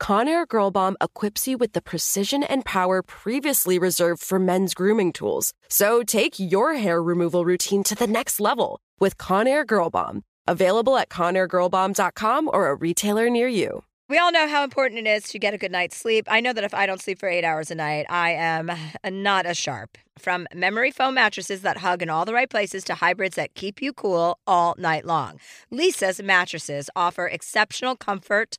Conair Girl Bomb equips you with the precision and power previously reserved for men's grooming tools. So take your hair removal routine to the next level with Conair Girl Bomb. Available at ConairGirlBomb.com or a retailer near you. We all know how important it is to get a good night's sleep. I know that if I don't sleep for eight hours a night, I am not as sharp. From memory foam mattresses that hug in all the right places to hybrids that keep you cool all night long, Leesa's mattresses offer exceptional comfort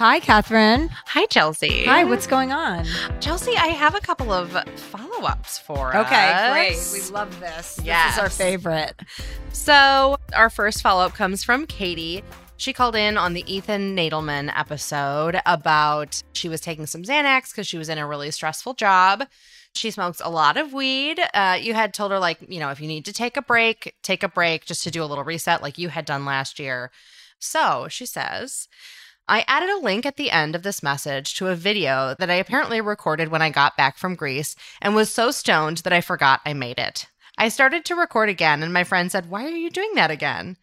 Hi, Catherine. Hi, Chelsea. Hi, what's going on? Chelsea, I have a couple of follow ups for Okay, us. great. We love this. Yes. This is our favorite. So, our first follow up comes from Katie. She called in on the Ethan Nadelmann episode about she was taking some Xanax because she was in a really stressful job. She smokes a lot of weed. Uh, you had told her, like, you know, if you need to take a break, take a break just to do a little reset, like you had done last year. So she says, I added a link at the end of this message to a video that I apparently recorded when I got back from Greece and was so stoned that I forgot I made it. I started to record again, and my friend said, Why are you doing that again?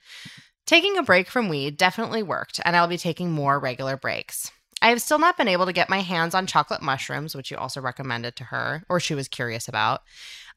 Taking a break from weed definitely worked, and I'll be taking more regular breaks. I have still not been able to get my hands on chocolate mushrooms, which you also recommended to her, or she was curious about.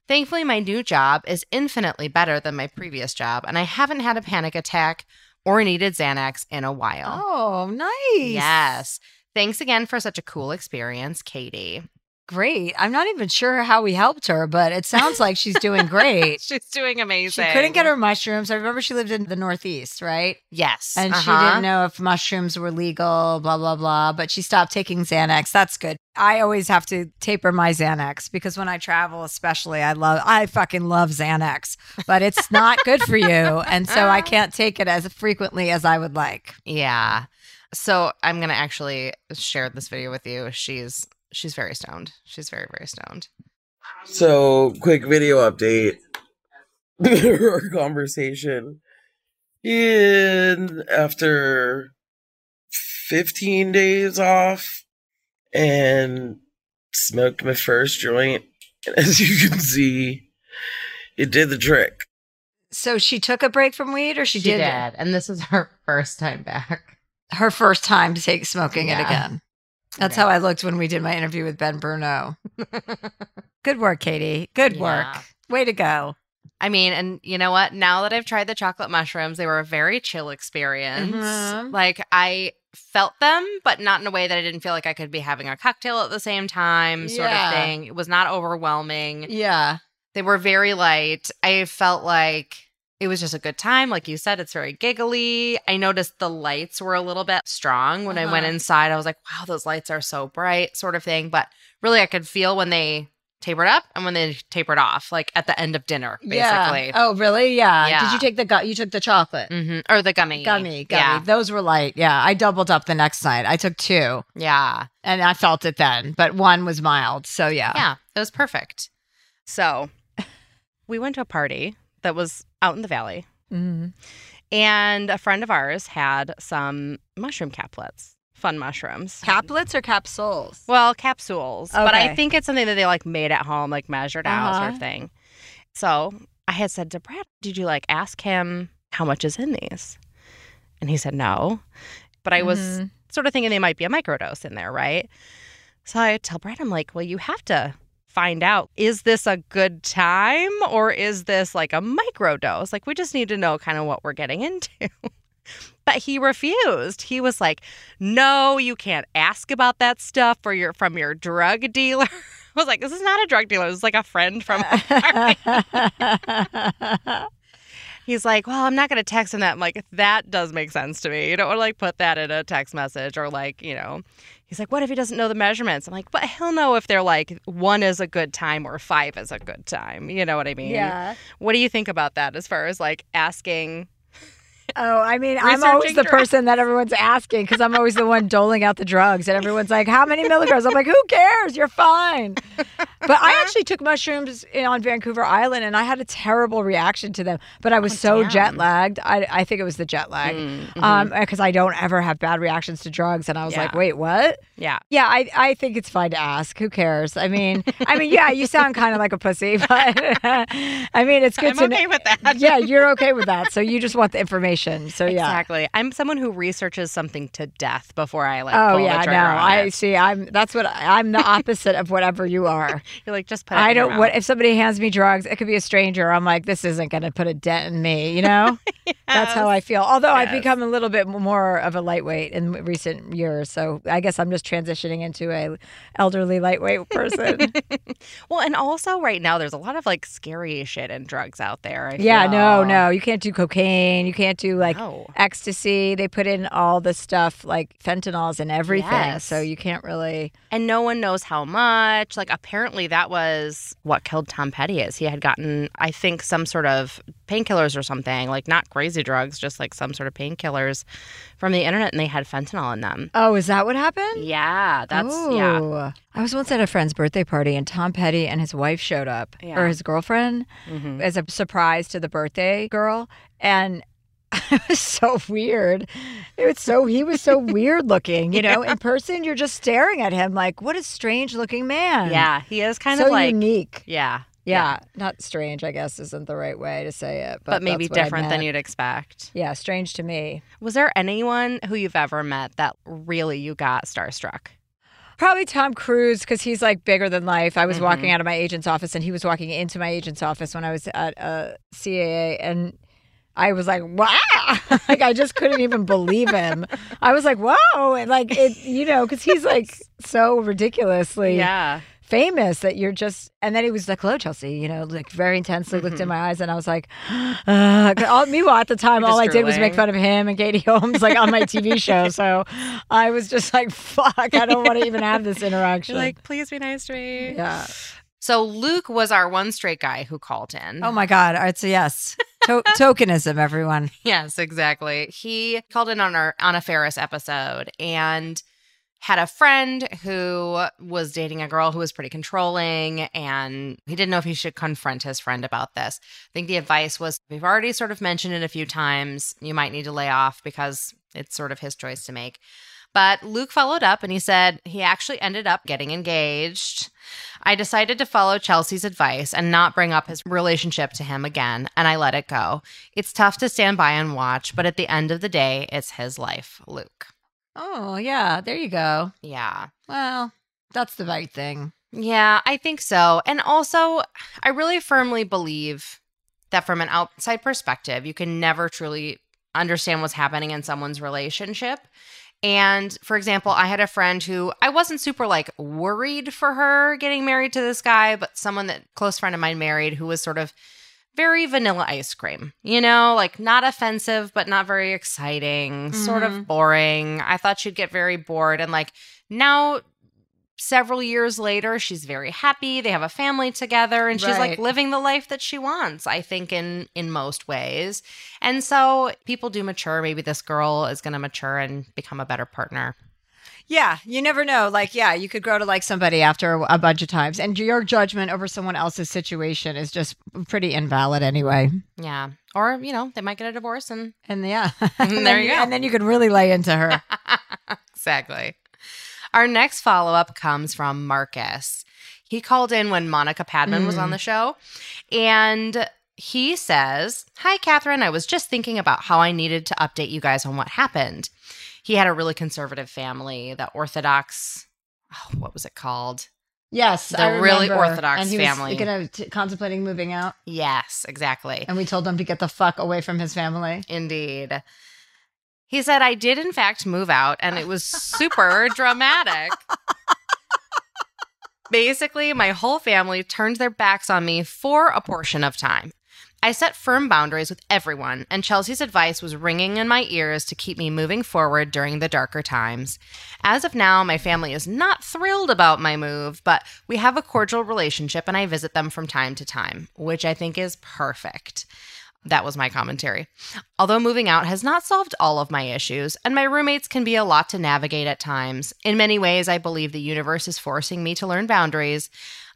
Thankfully, my new job is infinitely better than my previous job, and I haven't had a panic attack or needed Xanax in a while. Oh, nice. Yes. Thanks again for such a cool experience, Katie. Great. I'm not even sure how we helped her, but it sounds like she's doing great. She's doing amazing. she couldn't get her mushrooms. I remember she lived in the Northeast, right? Yes. And she uh-huh. didn't know if mushrooms were legal, blah, blah, blah. But she stopped taking Xanax. That's good. I always have to taper my Xanax because when I travel, especially, I love, I fucking love Xanax, but it's not good for you. And so I can't take it as frequently as I would like. Yeah. So I'm gonna actually share this video with you. She's she's very stoned. She's very, very stoned. So, quick video update. Our conversation. And after 15 days off and smoked my first joint, and as you can see, it did the trick. So she took a break from weed or she, did And this is her first time back. her first time to take smoking it again. That's how I looked when we did my interview with Ben Bruno. Good work, Katie. Good work. Way to go. I mean, and you know what? Now that I've tried the chocolate mushrooms, they were a very chill experience. Mhm. Like I felt them, but not in a way that I didn't feel like I could be having a cocktail at the same time, sort Yeah. of thing. It was not overwhelming. Yeah. They were very light. I felt like it was just a good time. Like you said, it's very giggly. I noticed the lights were a little bit strong when I went Uh-huh. inside. I was like, wow, those lights are so bright, sort of thing. But really, I could feel when they tapered up and when they tapered off, like at the end of dinner, basically. Yeah. Oh, really? Yeah. Did you take the gut? You took the chocolate. hmm Or the gummy. Gummy, gummy. Yeah. Those were light. Yeah. I doubled up the next night. I took two Yeah. and I felt it then, but one was mild. So yeah. Yeah. It was perfect. So we went to a party that was out in the valley. Mhm. And a friend of ours had some mushroom caplets, fun mushrooms. Caplets or capsules? Well, capsules. But I think it's something that they like made at home, like measured out sort Uh-huh. of thing. So I had said to Brad, Did you like ask him how much is in these? And he said no. But I was Mhm. sort of thinking they might be a microdose in there, right? So I tell Brad, I'm like, Well, you have to find out is this a good time or is this like a micro dose? Like, we just need to know kind of what we're getting into. But he refused. He was like, "No, you can't ask about that stuff for your from your drug dealer." I was like, "This is not a drug dealer. This is like a friend from." He's like, "Well, I'm not going to text him that." I'm like, "That does make sense to me. You don't want to like put that in a text message or like, you know." He's like, "What if he doesn't know the measurements?" I'm like, "But he'll know if they're like one is a good time or five is a good time. You know what I mean?" yeah. What do you think about that as far as like asking? Oh, I mean, I'm always the drugs. person that everyone's asking because I'm always the one doling out the drugs, and everyone's like, "How many milligrams?" I'm like, "Who cares? You're fine." But I actually took mushrooms in, on Vancouver Island, and I had a terrible reaction to them. But I was so Oh, damn. jet lagged. I, I think it was the jet lag, Mm, um, because I don't ever have bad reactions to drugs. And I was like, "Wait, what?" yeah. Yeah, I, I think it's fine to ask. Who cares? I mean, I mean, yeah, you sound kind of like a pussy, but I mean, it's good I'm to okay know. with that. yeah, you're okay with that. So you just want the information. So yeah. Exactly. I'm someone who researches something to death before I like. Oh yeah, no. I it. see. I'm that's what I'm the opposite of whatever you are. You're like just put. It I don't. What if somebody hands me drugs? It could be a stranger. I'm like, this isn't going to put a dent in me. You know, that's how I feel. Although I've become a little bit more of a lightweight in recent years, so I guess I'm just transitioning into a elderly lightweight person. Well, and also right now there's a lot of like scary shit and drugs out there. I yeah, no, no, you can't do cocaine. You can't do like No. ecstasy. They put in all the stuff like fentanyls and everything, Yes. so you can't really. And no one knows how much. Like apparently that was what killed Tom Petty. Is he had gotten I think some sort of painkillers or something like not crazy drugs, just like some sort of painkillers from the internet, and they had fentanyl in them. Oh, is that what happened? Yeah, that's yeah. I was once at a friend's birthday party and Tom Petty and his wife showed up, Yeah. or his girlfriend, Mhm. as a surprise to the birthday girl. And it was so weird. It was so, he was so weird looking. You know, in person, you're just staring at him like, what a strange looking man. Yeah, he is kind so of like unique. yeah, Yeah. Not strange, I guess, isn't the right way to say it. But, but, maybe that's what I different than you'd expect. Yeah, strange to me. Was there anyone who you've ever met that really you got starstruck? Probably Tom Cruise because he's like bigger than life. I was Mm-hmm. walking out of my agent's office and he was walking into my agent's office when I was at uh, CAA and I was like, wow. like I just couldn't even believe him. I was like, whoa. And like it, you know, because he's like so ridiculously Yeah. famous that you're just, and then he was like, hello, Chelsea, you know, like very intensely looked in my eyes and I was like, uh, 'cause all, meanwhile at the time, all I just did was make fun of him and Katie Holmes like on my TV show. So I was just like, fuck, I don't want to even have this interaction. You're like, please be nice to me. yeah. So Luke was our one straight guy who called in. Oh my God. It's a yes. To- tokenism, everyone. Yes, exactly. He called in on our on a Ferris episode and had a friend who was dating a girl who was pretty controlling and he didn't know if he should confront his friend about this. I think the advice was we've already sort of mentioned it a few times. You might need to lay off because it's sort of his choice to make. But Luke followed up and he said he actually ended up getting engaged. I decided to follow Chelsea's advice and not bring up his relationship to him again, and I let it go. It's tough to stand by and watch, but at the end of the day, it's his life, Luke. Oh, yeah. There you go. Yeah. Well, that's the right thing. Yeah, I think so. And also, I really firmly believe that from an outside perspective, you can never truly understand what's happening in someone's relationship. And for example, I had a friend who I wasn't super like worried for her getting married to this guy, but someone that close friend of mine married who was sort of very vanilla ice cream, you know, like not offensive, but not very exciting, sort of mm-hmm. boring. I thought she'd get very bored. And like now several years later, she's very happy. They have a family together and she's like living the life that she wants, I think in in most ways. And so people do mature. Maybe this girl is going to mature and become a better partner. Yeah, you never know. Like, yeah, you could grow to like somebody after a bunch of times, and your judgment over someone else's situation is just pretty invalid anyway. Yeah. Or, you know, they might get a divorce and And yeah, And mm, And there then you go. And then you could really lay into her. exactly. Our next follow up comes from Marcus. He called in when Monica Padman was on hmm. the show, and he says, Hi, Catherine. I was just thinking about how I needed to update you guys on what happened. He had a really conservative family, the Orthodox, oh, what was it called? Yes, The really. Orthodox and he family. was gonna t- contemplating moving out, Yes, exactly. and we told him to get the fuck away from his family. Indeed. He said, I did, in fact, move out, and it was super dramatic. Basically, my whole family turned their backs on me for a portion of time. I set firm boundaries with everyone, and Chelsea's advice was ringing in my ears to keep me moving forward during the darker times. As of now, my family is not thrilled about my move, but we have a cordial relationship and I visit them from time to time, which I think is perfect. That was my commentary. Although moving out has not solved all of my issues, and my roommates can be a lot to navigate at times, in many ways, I believe the universe is forcing me to learn boundaries.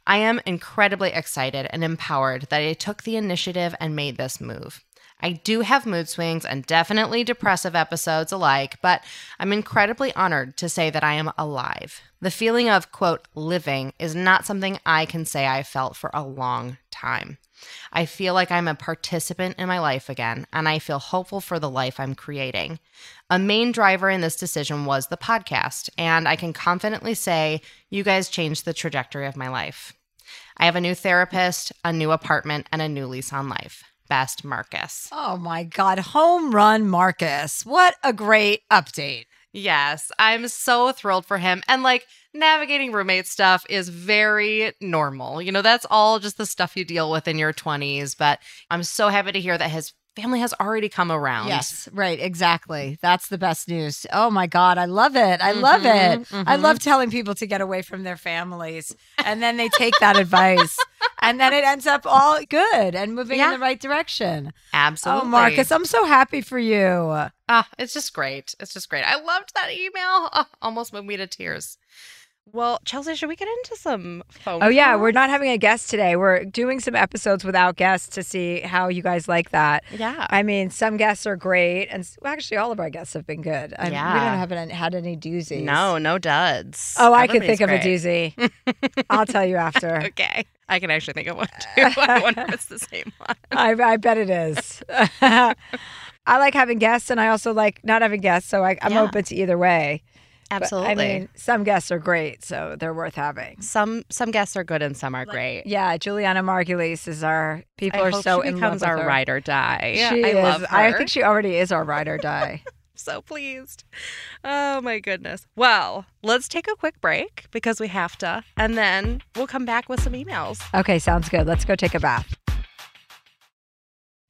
I am incredibly excited and empowered that I took the initiative and made this move. I do have mood swings and definitely depressive episodes alike, but I'm incredibly honored to say that I am alive. The feeling of, quote, living is not something I can say I felt for a long time. I feel like I'm a participant in my life again, and I feel hopeful for the life I'm creating. A main driver in this decision was the podcast, and I can confidently say you guys changed the trajectory of my life. I have a new therapist, a new apartment, and a new lease on life. Best Marcus. Oh my God, home run, Marcus! What a great update. Yes, I'm so thrilled for him. And like navigating roommate stuff is very normal. You know, that's all just the stuff you deal with in your 20s. But I'm so happy to hear that his family has already come around. Yes, right, exactly. That's the best news. Oh my God, I love it. I love it. Mhm, I love telling people to get away from their families, and then they take that advice, and then it ends up all good and moving Yeah. in the right direction. Absolutely. Oh, Marcus, I'm so happy for you. Ah, it's just great. It's just great. I loved that email. Ah, almost moved me to tears. Well, Chelsea, should we get into some phone? Oh yeah, we're not having a guest today. We're doing some episodes without guests to see how you guys like that. Yeah. I mean, some guests are great, and well, actually, all of our guests have been good. I, we Yeah. don't have an, had any doozies. no, no duds. Oh, I could think Everybody's of a doozy. I'll tell you after. Okay. I can actually think of one too. I wonder if it's the same one. I, I bet it is. I like having guests, and I also like not having guests. So I, I'm Yeah. open to either way. But, Absolutely. I mean, some guests are great, so they're worth having. some some guests are good and some are great. Yeah, Julianna Margulies is our. People I are hope so she in becomes love our with her. ride or die. She I is. love her. I think she already is our ride or die. so pleased. Oh my goodness. Well, let's take a quick break because we have to, and then we'll come back with some emails. Okay, sounds good. Let's go take a bath.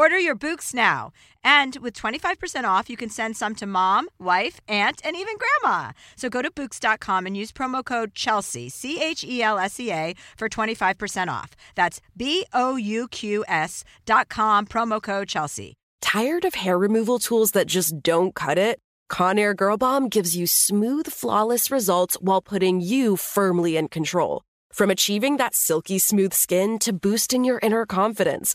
Order your Bouqs now. And with 25% off, you can send some to mom, wife, aunt, and even grandma. So go to Bouqs.com and use promo code Chelsea, C H E L S E A, for 25% off. That's B O U Q S dot com, promo code Chelsea. Tired of hair removal tools that just don't cut it? Conair Girl Bomb gives you smooth, flawless results while putting you firmly in control. From achieving that silky smooth skin to boosting your inner confidence,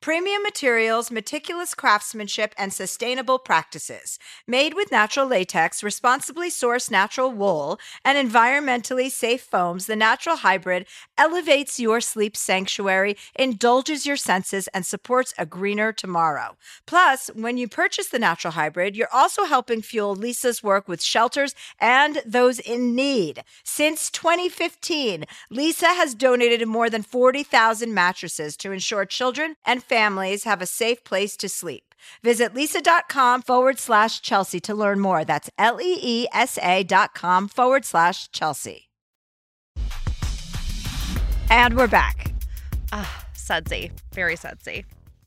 premium materials, meticulous craftsmanship, and sustainable practices. Made with natural latex, responsibly sourced natural wool, and environmentally safe foams, the Natural Hybrid elevates your sleep sanctuary, indulges your senses, and supports a greener tomorrow. Plus, when you purchase the Natural Hybrid, you're also helping fuel Leesa's work with shelters and those in need. Since 2015, Leesa has donated more than 40,000 mattresses to ensure children and families have a safe place to sleep. Visit leesa.com forward slash Chelsea to learn more. That's L E E S A dot com forward slash Chelsea. And we're back. Ah, sudsy. Very sudsy.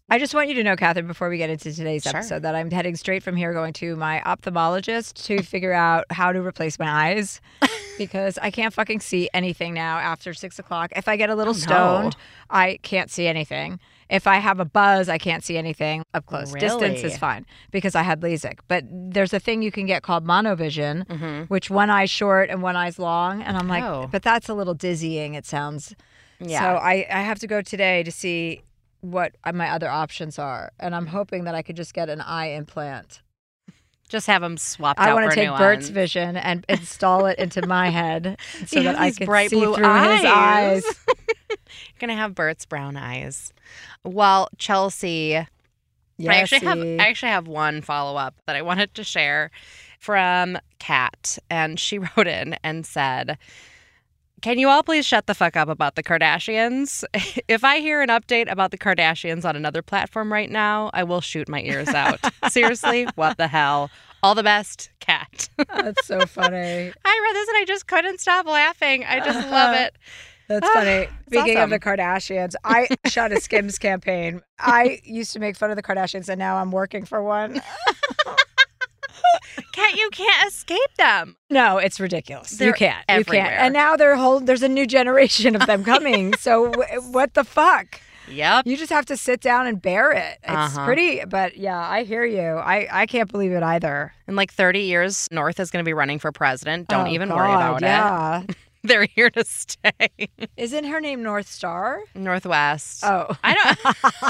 I just want you to know, Catherine, before we get into today's Sure. episode, that I'm heading straight from here going to my ophthalmologist to figure out how to replace my eyes because I can't fucking see anything now after six o'clock. If I get a little Oh, no. stoned, I can't see anything. If I have a buzz, I can't see anything up close. Distance is fine because I had LASIK. But there's a thing you can get called monovision, which one eye's short and one eye's long. And I'm like, Mm-hmm. Oh. but that's a little dizzying, it sounds. Yeah. So I, I have to go today to see what my other options are. And I'm hoping that I could just get an eye implant. Just have them swapped I want to take Bert's one. vision and install it into my head so that I can bright see blue through his eyes. You're gonna have Bert's brown eyes. Well, Chelsea, I Yes, actually have I actually have one follow up that I wanted to share from Kat, and she wrote in and said. Can you all please shut the fuck up about the Kardashians? If I hear an update about the Kardashians on another platform right now, I will shoot my ears out. Seriously, what the hell? All the best, Kat. That's so funny. I read this and I just couldn't stop laughing. I just love it. That's Ah, funny. Speaking of the Kardashians, I shot a Skims campaign. I used to make fun of the Kardashians, and now I'm working for one. Can't you can't escape them? No, it's ridiculous. They're you can't. You can't. And now they're whole. There's a new generation of them coming. so w- what the fuck? Yep. You just have to sit down and bear it. It's Uh-huh. pretty, but yeah, I hear you. I I can't believe it either. In like 30 years, North is going to be running for president. Don't Oh, even worry God, about yeah. it. They're here to stay. Isn't her name North Star? Northwest. Oh, I don't.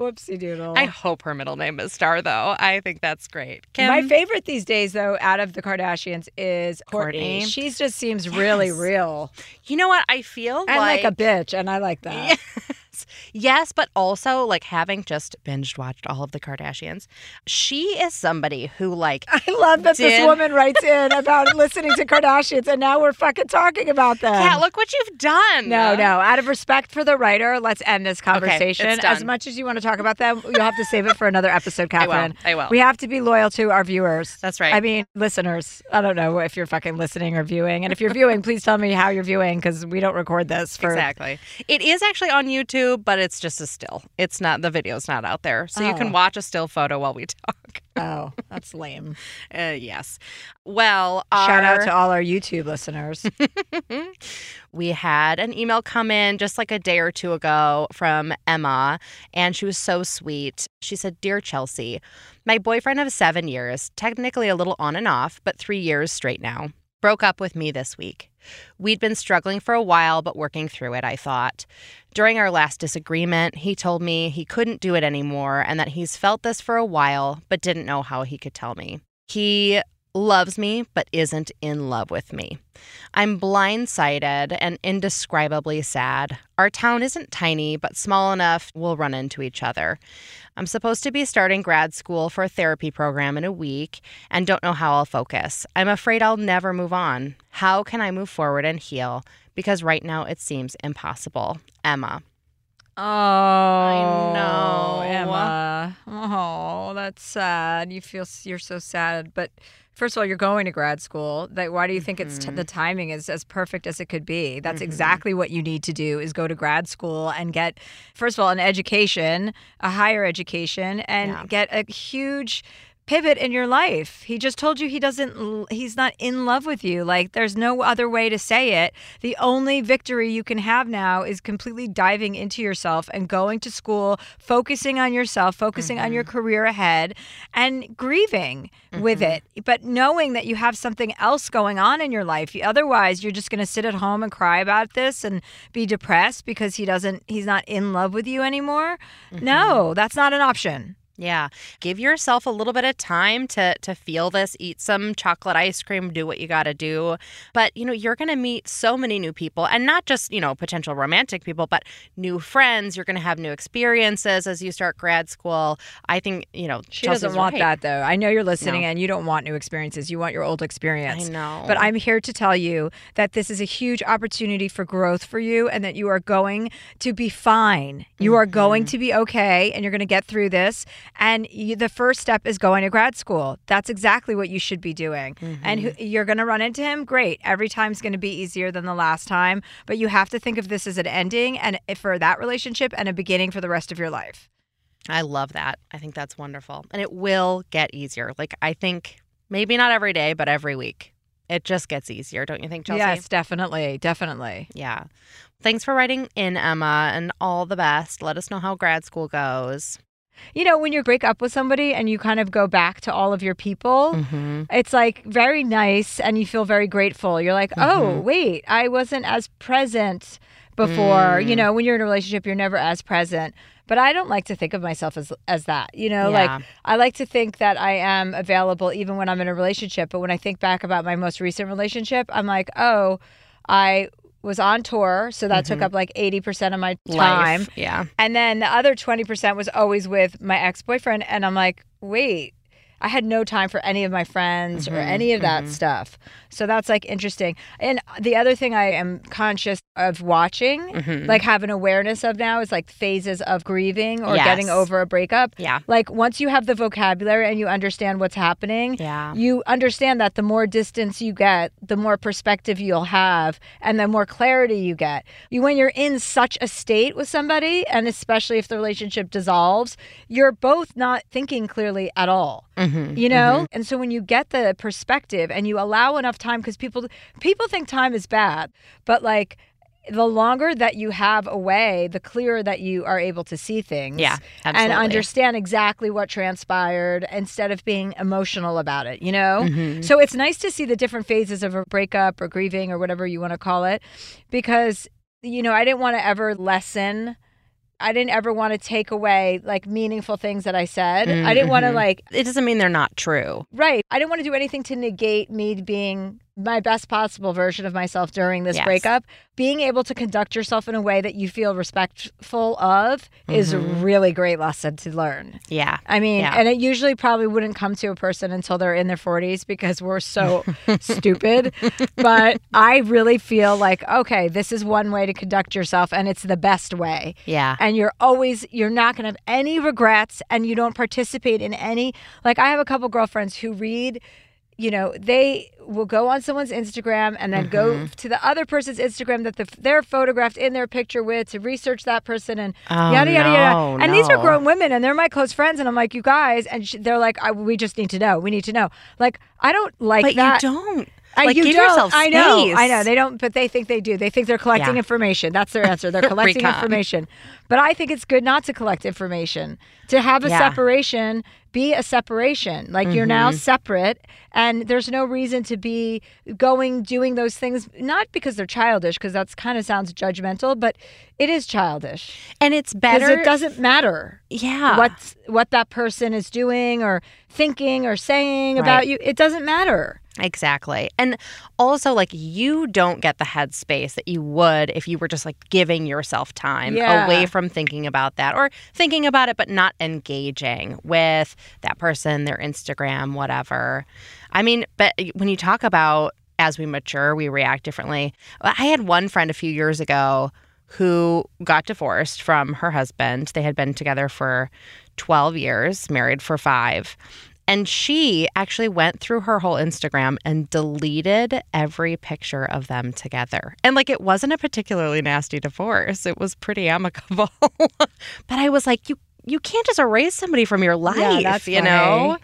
whoopsie doodle. I hope her middle name is Star, though. I think that's great. Kim, My favorite these days, though, out of the Kardashians is Kourtney. She just seems really real you know what? I feel and like, like, a bitch, and I like that. Kardashians. Yes, but also like having just binged watched all of the Kardashians, she is somebody who like I love that this woman writes in about listening to Kardashians, and now we're fucking talking about them. yeah, look what you've done. No, no. Out of respect for the writer, let's end this conversation. As much as you want to talk about them, you'll have to save it for another episode, I will. Catherine. I will. We have to be loyal to our viewers. That's right. I mean, listeners. I don't know if you're fucking listening or viewing. And if you're viewing, please tell me how you're viewing because we don't record this for. Exactly. It is actually on YouTube, but it's just a still. It's not the video's not out there, so you Oh. can watch a still photo while we talk. Oh, that's lame. Uh, yes. Well, Shout out to all our YouTube listeners. we had an email come in just like a day or two ago from Emma, and she was so sweet. She said, Dear Chelsea, my boyfriend of seven years, technically a little on and off, but three years straight now, broke up with me this week. We'd been struggling for a while, but working through it, I thought. During our last disagreement, he told me he couldn't do it anymore and that he's felt this for a while, but didn't know how he could tell me. He loves me, but isn't in love with me. I'm blindsided and indescribably sad. Our town isn't tiny, but small enough we'll run into each other. I'm supposed to be starting grad school for a therapy program in a week and don't know how I'll focus. I'm afraid I'll never move on. How can I move forward and heal? Because right now it seems impossible. Emma. Oh, I know. Emma. Oh, that's sad. You feel you're so sad, but first of all, you're going to grad school. Like, why do you think it's Mm-hmm. t- the timing is as perfect as it could be? That's exactly what you need to do: is go to grad school and get, first of all, an education, a higher education, and Yeah. get a huge pivot in your life. He just told you he doesn't he's not in love with you. Like there's no other way to say it. The only victory you can have now is completely diving into yourself and going to school, focusing on yourself, focusing on your mm-hmm. career ahead and grieving with mm-hmm. it. But knowing that you have something else going on in your life. Otherwise, you're just going to sit at home and cry about this and be depressed because he doesn't he's not in love with you anymore. No, mm-hmm. that's not an option. Yeah. Give yourself a little bit of time to to feel this, eat some chocolate ice cream, do what you got to do. But, you know, you're going to meet so many new people and not just, you know, potential romantic people, but new friends. You're going to have new experiences as you start grad school. I think, you know, She Chelsea's doesn't want right. that though. I know you're listening No. and you don't want new experiences. You want your old experience. I know. But I'm here to tell you that this is a huge opportunity for growth for you and that you are going to be fine. You are going Mm-hmm. to be okay and you're going to get through this. And you, the first step is going to grad school. That's exactly what you should be doing. And Mm-hmm. who, you're going to run into him. Great. Every time's going to be easier than the last time. But you have to think of this as an ending and for that relationship and a beginning for the rest of your life. I love that. I think that's wonderful. And it will get easier. Like, I think maybe not every day, but every week. It just gets easier, don't you think, Chelsea? Yes, definitely. Definitely. Yeah. Thanks for writing in, Emma, and all the best. Let us know how grad school goes. You know, when you break up with somebody and you kind of go back to all of your people, Mm-hmm. it's like very nice and you feel very grateful. You're like, oh, Mhm. wait, I wasn't as present before. You Mm. know, when you're in a relationship, you're never as present. But I don't like to think of myself as as that. You know, Yeah. like I like to think that I am available even when I'm in a relationship. But when I think back about my most recent relationship, I'm like, oh, I was on tour, so that took mm-hmm. up like 80% of my time. Life. Yeah. And then the other 20% was always with my ex boyfriend. And I'm like, wait, I had no time for any of my friends or any of that stuff. So that's like interesting. And the other thing I am conscious of watching, Mhm. like have an awareness of now, is like phases of grieving or Yes. getting over a breakup. Yeah. Like once you have the vocabulary and you understand what's happening, Yeah. you understand that the more distance you get, the more perspective you'll have and the more clarity you get. You when you're in such a state with somebody and especially if the relationship dissolves, you're both not thinking clearly at all. Mm-hmm. You know? And so when you get the perspective and you allow enough time cuz people people think time is bad, but like the longer that you have away, the clearer that you are able to see things Yeah. and understand exactly what transpired instead of being emotional about it, you know? Mhm. So it's nice to see the different phases of a breakup or grieving or whatever you want to call it because, you know, I didn't want to ever lessen. I didn't ever want to take away like meaningful things that I said. I didn't want to Mhm. like, It doesn't mean they're not true. right. I didn't want to do anything to negate me being my best possible version of myself during this Yes. breakup, being able to conduct yourself in a way that you feel respectful of is a mm-hmm. really great lesson to learn. Yeah. I mean, Yeah. and it usually probably wouldn't come to a person until they're in their 40s because we're so stupid. But I really feel like, okay, this is one way to conduct yourself and it's the best way. Yeah. And you're always, you're not going to have any regrets and you don't participate in any, like, I have a couple girlfriends who read. You know, they will go on someone's Instagram and then go Mm-hmm. to the other person's Instagram that the, they're photographed in their picture with to research that person and Oh, yada yada yada. no, And these are grown women and they're my close friends and I'm like, you guys, and sh- they're like, I, we just need to know. We need to know. Like, I don't like but that. you don't. I, like, you give yourself I know. I know. They don't, but they think they do. They think they're collecting Yeah. information. That's their answer. They're collecting information. But I think it's good not to collect information. To have a Yeah. separation, be a separation. Like you're now Mm-hmm. separate, and there's no reason to be going doing those things. Not because they're childish, because that's kind of sounds judgmental, but it is childish and it's because better. it doesn't matter yeah. what what that person is doing or thinking or saying Right. about you. It doesn't matter. Exactly. And also, like, you don't get the headspace that you would if you were just like giving yourself time Yeah. away from thinking about that or thinking about it, but not engaging with that person, their Instagram, whatever. I mean, but when you talk about as we mature, we react differently. I had one friend a few years ago who got divorced from her husband. They had been together for 12 years, married for five. And she actually went through her whole Instagram and deleted every picture of them together. And like it wasn't a particularly nasty divorce. It was pretty amicable. but I was like, you you can't just erase somebody from your life, that's you know?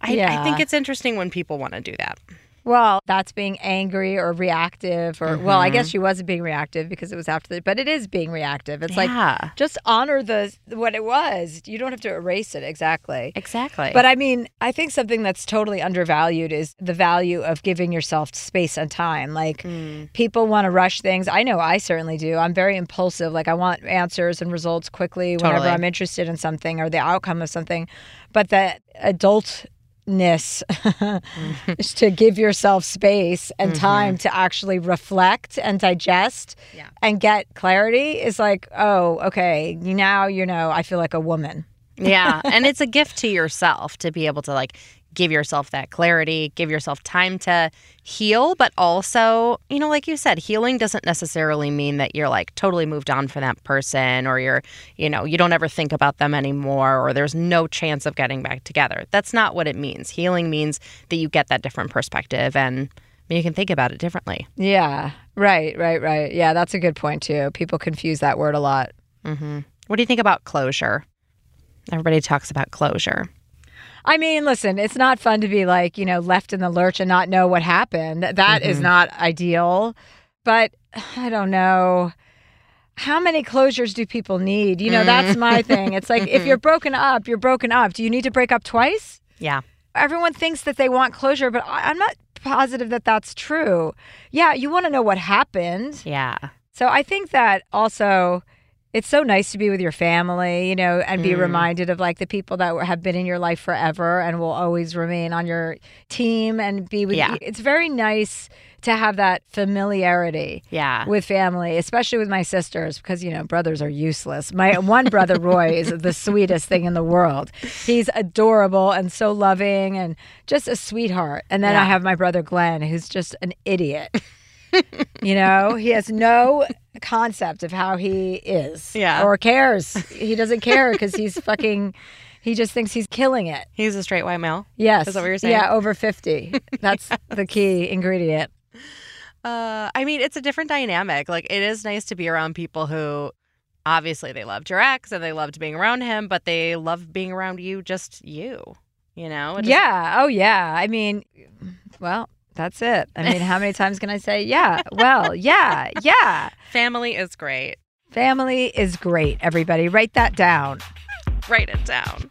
I, I think it's interesting when people want to do that. Well, that's being angry or reactive, or well, Mm-hmm. I guess she wasn't being reactive because it was after the, but it is being reactive. It's like just honor the what it was. You don't have to erase it exactly. Exactly. But I mean, I think something that's totally undervalued is the value of giving yourself space and time. Like Mm. people want to rush things. I know I certainly do. I'm very impulsive. Like I want answers and results quickly whenever I'm interested in something or the outcome of something. But the adultness is mm-hmm. to give yourself space and mm-hmm. time to actually reflect and digest Yeah. and get clarity is like, oh, okay, now you know I feel like a woman. yeah. And it's a gift to yourself to be able to like give yourself that clarity, give yourself time to heal, but also, you know, like you said, healing doesn't necessarily mean that you're like totally moved on from that person or you're, you know, you don't ever think about them anymore or there's no chance of getting back together. That's not what it means. Healing means that you get that different perspective and you can think about it differently. Yeah, right, right, right. Yeah, that's a good point too. People confuse that word a lot. hmm What do you think about closure? Everybody talks about closure. I mean, listen, it's not fun to be like, you know, left in the lurch and not know what happened. That is mm-hmm. not ideal. But I don't know. How many closures do people need? You know, that's mm. my thing. It's like if you're broken up, you're broken up. Do you need to break up twice? Yeah. Everyone thinks that they want closure, but I'm not positive that that's true. Yeah, you want to know what happened. Yeah. So I think that also it's so nice to be with your family, you know, and be Mm. reminded of like the people that have been in your life forever and will always remain on your team and be with Yeah. you. It's very nice to have that familiarity Yeah. with family, especially with my sisters, because you know brothers are useless. My one brother Roy is the sweetest thing in the world. He's adorable and so loving and just a sweetheart. And then I have my brother Glenn, who's just an idiot. you know, he has no concept of how he is, Yeah. or cares. He doesn't care because he's fucking. He just thinks he's killing it. He's a straight white male. Yes, Is that what you're saying? Yeah, over fifty. That's the key ingredient. Uh, I mean, it's a different dynamic. Like, it is nice to be around people who obviously they loved your ex and they loved being around him, but they love being around you, just you. You know? Doesn't- Yeah. Oh, yeah. I mean, well, that's it. I mean, how many times can I say, yeah, well, yeah, yeah. Family is great. Family is great, everybody. Write that down. Write it down.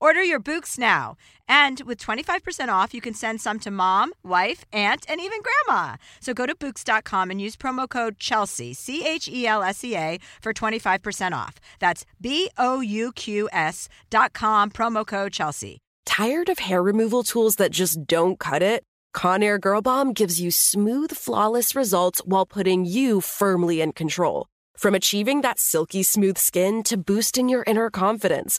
Order your Bouqs now. And with 25% off, you can send some to mom, wife, aunt, and even grandma. So go to Bouqs.com and use promo code Chelsea, C H E L S E A, for 25% off. That's B O U Q S dot com, promo code Chelsea. Tired of hair removal tools that just don't cut it? Conair Girl Bomb gives you smooth, flawless results while putting you firmly in control. From achieving that silky smooth skin to boosting your inner confidence.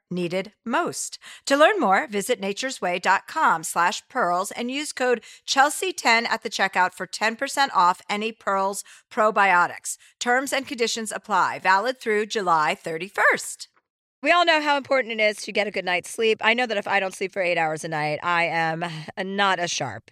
needed most. To learn more, visit nature'sway.com slash pearls and use code Chelsea10 at the checkout for 10% off any Pearls probiotics. Terms and conditions apply. Valid through July 31st. We all know how important it is to get a good night's sleep. I know that if I don't sleep for eight hours a night, I am not as sharp.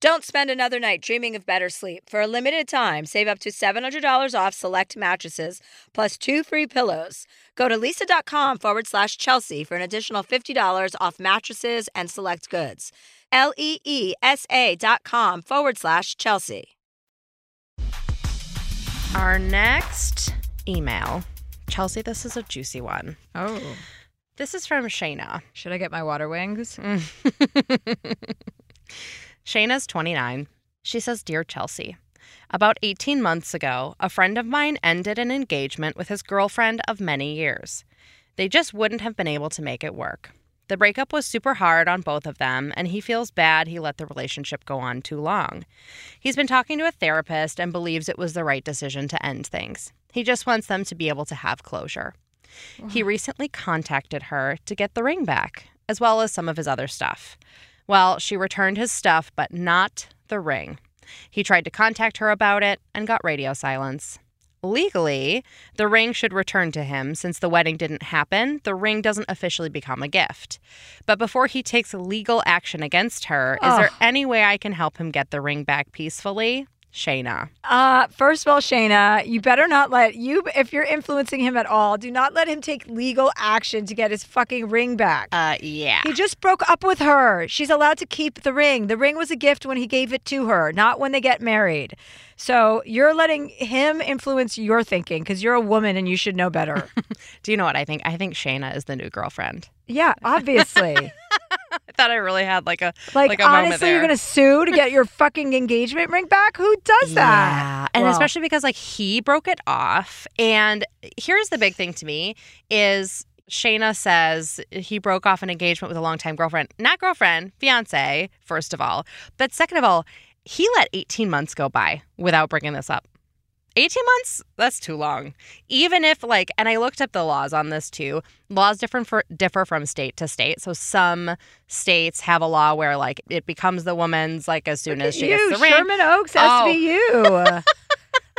Don't spend another night dreaming of better sleep. For a limited time, save up to $700 off select mattresses plus two free pillows. Go to leesa.com forward slash Chelsea for an additional $50 off mattresses and select goods. L E E S A dot com forward slash Chelsea. Our next email. Chelsea, this is a juicy one. Oh, This is from Shayna. should I get my water wings? Shayna's 29. She says, Dear Chelsea, about 18 months ago, a friend of mine ended an engagement with his girlfriend of many years. They just wouldn't have been able to make it work. The breakup was super hard on both of them, and he feels bad he let the relationship go on too long. He's been talking to a therapist and believes it was the right decision to end things. He just wants them to be able to have closure. He recently contacted her to get the ring back, as well as some of his other stuff. Well, she returned his stuff, but not the ring. He tried to contact her about it and got radio silence. Legally, the ring should return to him since the wedding didn't happen. The ring doesn't officially become a gift. But before he takes legal action against her, is there any way I can help him get the ring back peacefully? Shayna. Uh, first of all, Shayna, you better not let you if you're influencing him at all, do not let him take legal action to get his fucking ring back. Uh, yeah. He just broke up with her. She's allowed to keep the ring. The ring was a gift when he gave it to her, not when they get married. So you're letting him influence your thinking because you're a woman and you should know better. Do you know what I think? I think Shayna is the new girlfriend. yeah, obviously. I thought I really had like a Like, like a moment honestly, you're gonna sue to get your fucking engagement ring back? Who does that? Yeah. And especially because like he broke it off. And here's the big thing to me is Shayna says he broke off an engagement with a longtime girlfriend. Not girlfriend, fiance, first of all. But second of all, he let 18 months go by without bringing this up. 18 months? That's too long. Even if like and I looked up the laws on this too. Laws different for differ from state to state. So some states have a law where like it becomes the woman's like as soon as she you, gets the ring. Sherman Oaks has Oh. to be you.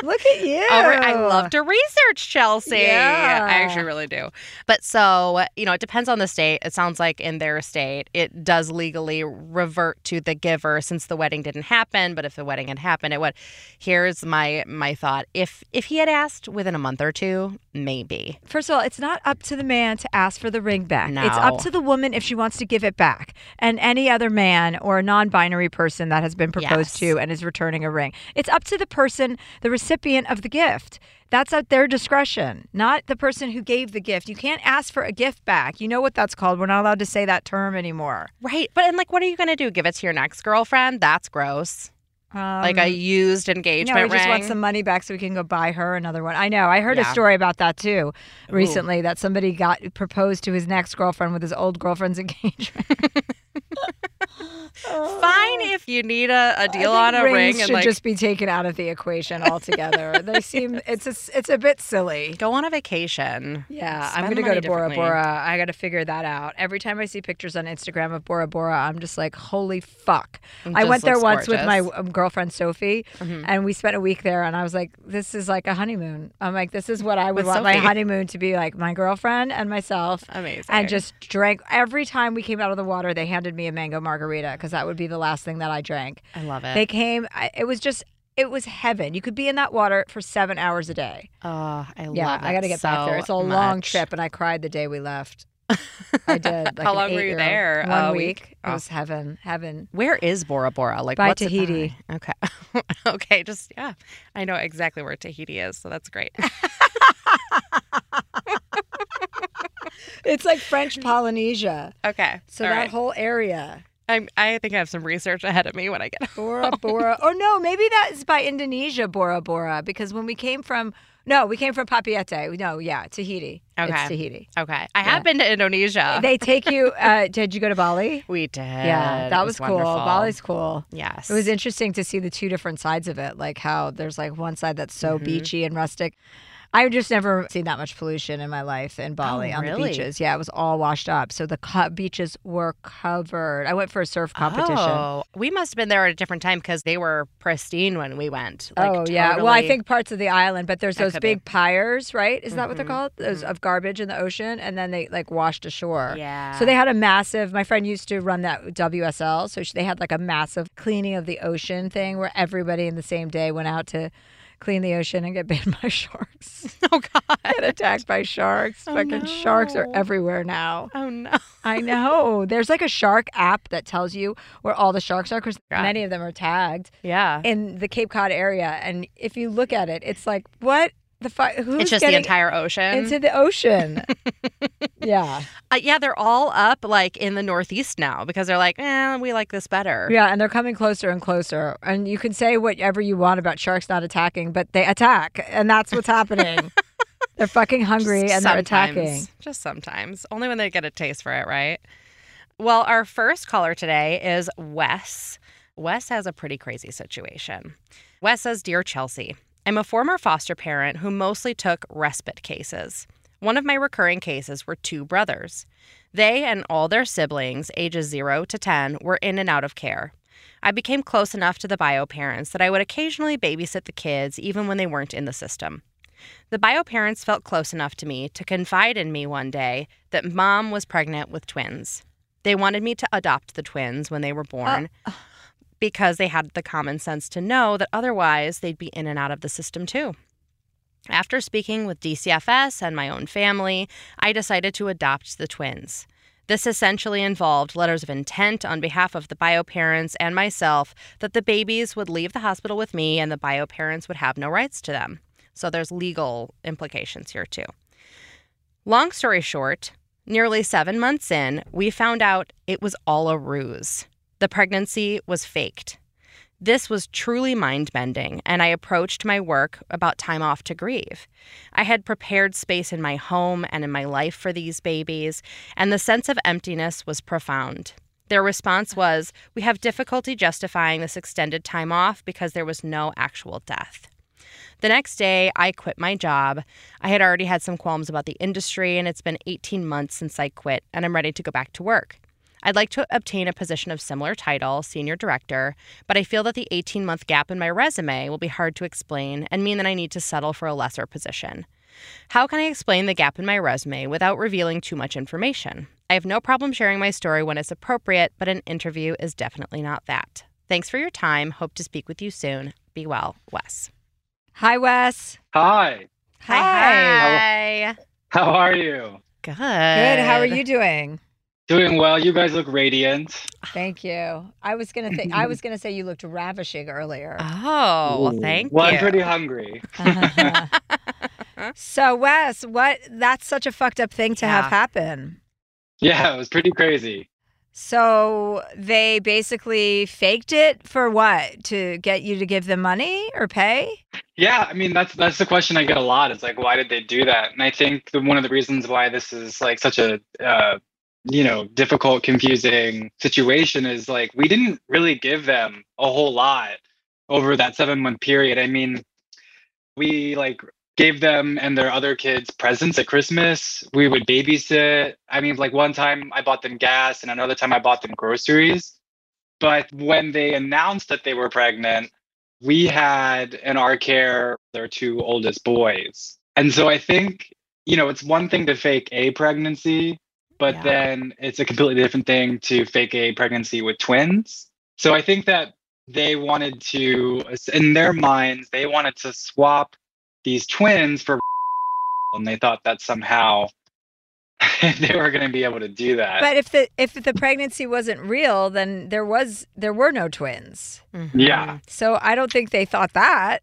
Look at you. I love to research, Chelsea. Yeah. I actually really do. But so, you know, it depends on the state. It sounds like in their state, it does legally revert to the giver since the wedding didn't happen. But if the wedding had happened, it would. Here's my my thought: if if he had asked within a month or two, maybe. First of all, it's not up to the man to ask for the ring back. It's up to the woman if she wants to give it back. And any other man or a non binary person that has been proposed Yes. to and is returning a ring. It's up to the person, the recipient of the gift. That's at their discretion, not the person who gave the gift. You can't ask for a gift back. You know what that's called. We're not allowed to say that term anymore. Right. But and like, what are you gonna do? Give it to your next girlfriend? That's gross. Like a um, used engagement No, we just ring. want some money back so we can go buy her another one. I know. I heard a story about that too recently that somebody got proposed to his next girlfriend with his old girlfriend's engagement. Fine if you need a, a deal on a ring and should like just be taken out of the equation altogether. they seem it's a, it's a bit silly. go on a vacation. Yeah, Spend I'm gonna go to Bora. Bora. I got to figure that out. Every time I see pictures on Instagram of Bora Bora, I'm just like, holy fuck! I went there once with my. Mm-hmm. um, girlfriend Sophie, and we spent a week there. And I was like, this is like a honeymoon. I'm like, this is what I would With want my honeymoon to be like. My girlfriend and myself. Amazing. And just drank every time we came out of the water. They handed me a mango margarita because that would be the last thing that I drank. I love it. They came. I, it was just. It was heaven. You could be in that water for seven hours a day. oh, I Yeah, love it I got to get back there. so It's a long trip, and I cried the day we left. I did. Like How long were you there? One A week. It Oh. was heaven, heaven. Where is Bora Bora? Like By what's Tahiti. Okay. okay, just yeah. I know exactly where Tahiti is, so that's great. It's like French Polynesia. okay. So all that right. whole area. I'm, I think I have some research ahead of me when I get home. Bora Bora. or no, maybe that is by Indonesia, Bora Bora, because when we came from, no, we came from Papeete. No, yeah, Tahiti. Okay. It's Tahiti. Okay. I have been to Indonesia. They take you, uh, did you go to Bali? we did. Yeah, that It was, cool. Bali's cool. Yes. It was interesting to see the two different sides of it, like how there's like one side that's so Mm-hmm. beachy and rustic. I've just never seen that much pollution in my life in Bali on the Oh, beaches. Yeah, it was all washed up. So the co- beaches were covered. I went for a surf competition. Oh, we must have been there at a different time because they were pristine when we went. Like, oh yeah, well I think parts of the island, but there's That those could be. big pyres, right? Is that what they're Mhm, called? Those of garbage in the ocean, and then they like washed ashore. Yeah. So they had a massive. My friend used to run that WSL, so she, they had like a massive cleaning of the ocean thing where everybody in the same day went out to clean the ocean and get bitten by sharks. Oh God. get attacked by sharks. Oh, Fucking sharks are everywhere now. Oh no. I know. There's like a shark app that tells you where all the sharks are because many of them are tagged Yeah. in the Cape Cod area. And if you look at it, it's like what the? Who's it's just the entire ocean. into the ocean? yeah, Uh, yeah, they're all up like in the northeast now because they're like, eh, we like this better. yeah, and they're coming closer and closer. And you can say whatever you want about sharks not attacking, but they attack, and that's what's happening. they're fucking hungry and they're attacking. Just sometimes. Only when they get a taste for it, right? Well, our first caller today is Wes. Wes has a pretty crazy situation. Wes says, Dear Chelsea, I'm a former foster parent who mostly took respite cases. One of my recurring cases were two brothers. They and all their siblings, ages 0 to 10, were in and out of care. I became close enough to the bio parents that I would occasionally babysit the kids even when they weren't in the system. The bio parents felt close enough to me to confide in me one day that mom was pregnant with twins. They wanted me to adopt the twins when they were born. Uh, because they had the common sense to know that otherwise they'd be in and out of the system too. After speaking with DCFS and my own family, I decided to adopt the twins. This essentially involved letters of intent on behalf of the bio parents and myself that the babies would leave the hospital with me and the bio parents would have no rights to them. So there's legal implications here too. Long story short, nearly seven months in, we found out it was all a ruse. The pregnancy was faked. This was truly mind bending, and I approached my work about time off to grieve. I had prepared space in my home and in my life for these babies, and the sense of emptiness was profound. Their response was, We have difficulty justifying this extended time off because there was no actual death. The next day, I quit my job. I had already had some qualms about the industry, and it's been 18 months since I quit, and I'm ready to go back to work. I'd like to obtain a position of similar title, senior director, but I feel that the 18 month gap in my resume will be hard to explain and mean that I need to settle for a lesser position. How can I explain the gap in my resume without revealing too much information? I have no problem sharing my story when it's appropriate, but an interview is definitely not that. Thanks for your time. Hope to speak with you soon. Be well, Wes. Hi, Wes. Hi. Hi. Hi. How are you? Good. Good. How are you doing? Doing well. You guys look radiant. Thank you. I was gonna think. I was gonna say you looked ravishing earlier. Oh, well, Ooh. thank Well, you. I'm pretty hungry. so, Wes, what? That's such a fucked up thing to have happen. Yeah, it was pretty crazy. So they basically faked it for what? To get you to give them money or pay? Yeah, I mean that's that's the question I get a lot. It's like why did they do that? And I think the, one of the reasons why this is like such a uh, you know difficult, confusing situation is like we didn't really give them a whole lot over that seven month period. I mean, we like gave them and their other kids presents at Christmas. We would babysit. I mean, like one time I bought them gas, and another time I bought them groceries. But when they announced that they were pregnant, we had in our care their two oldest boys. And so I think, you know, it's one thing to fake a pregnancy, but Yeah. then it's a completely different thing to fake a pregnancy with twins. So I think that they wanted to, in their minds, they wanted to swap these twins for, and they thought that somehow they were going to be able to do that. But if the if the pregnancy wasn't real, then there was there were no twins. Mhm. Yeah. So I don't think they thought that.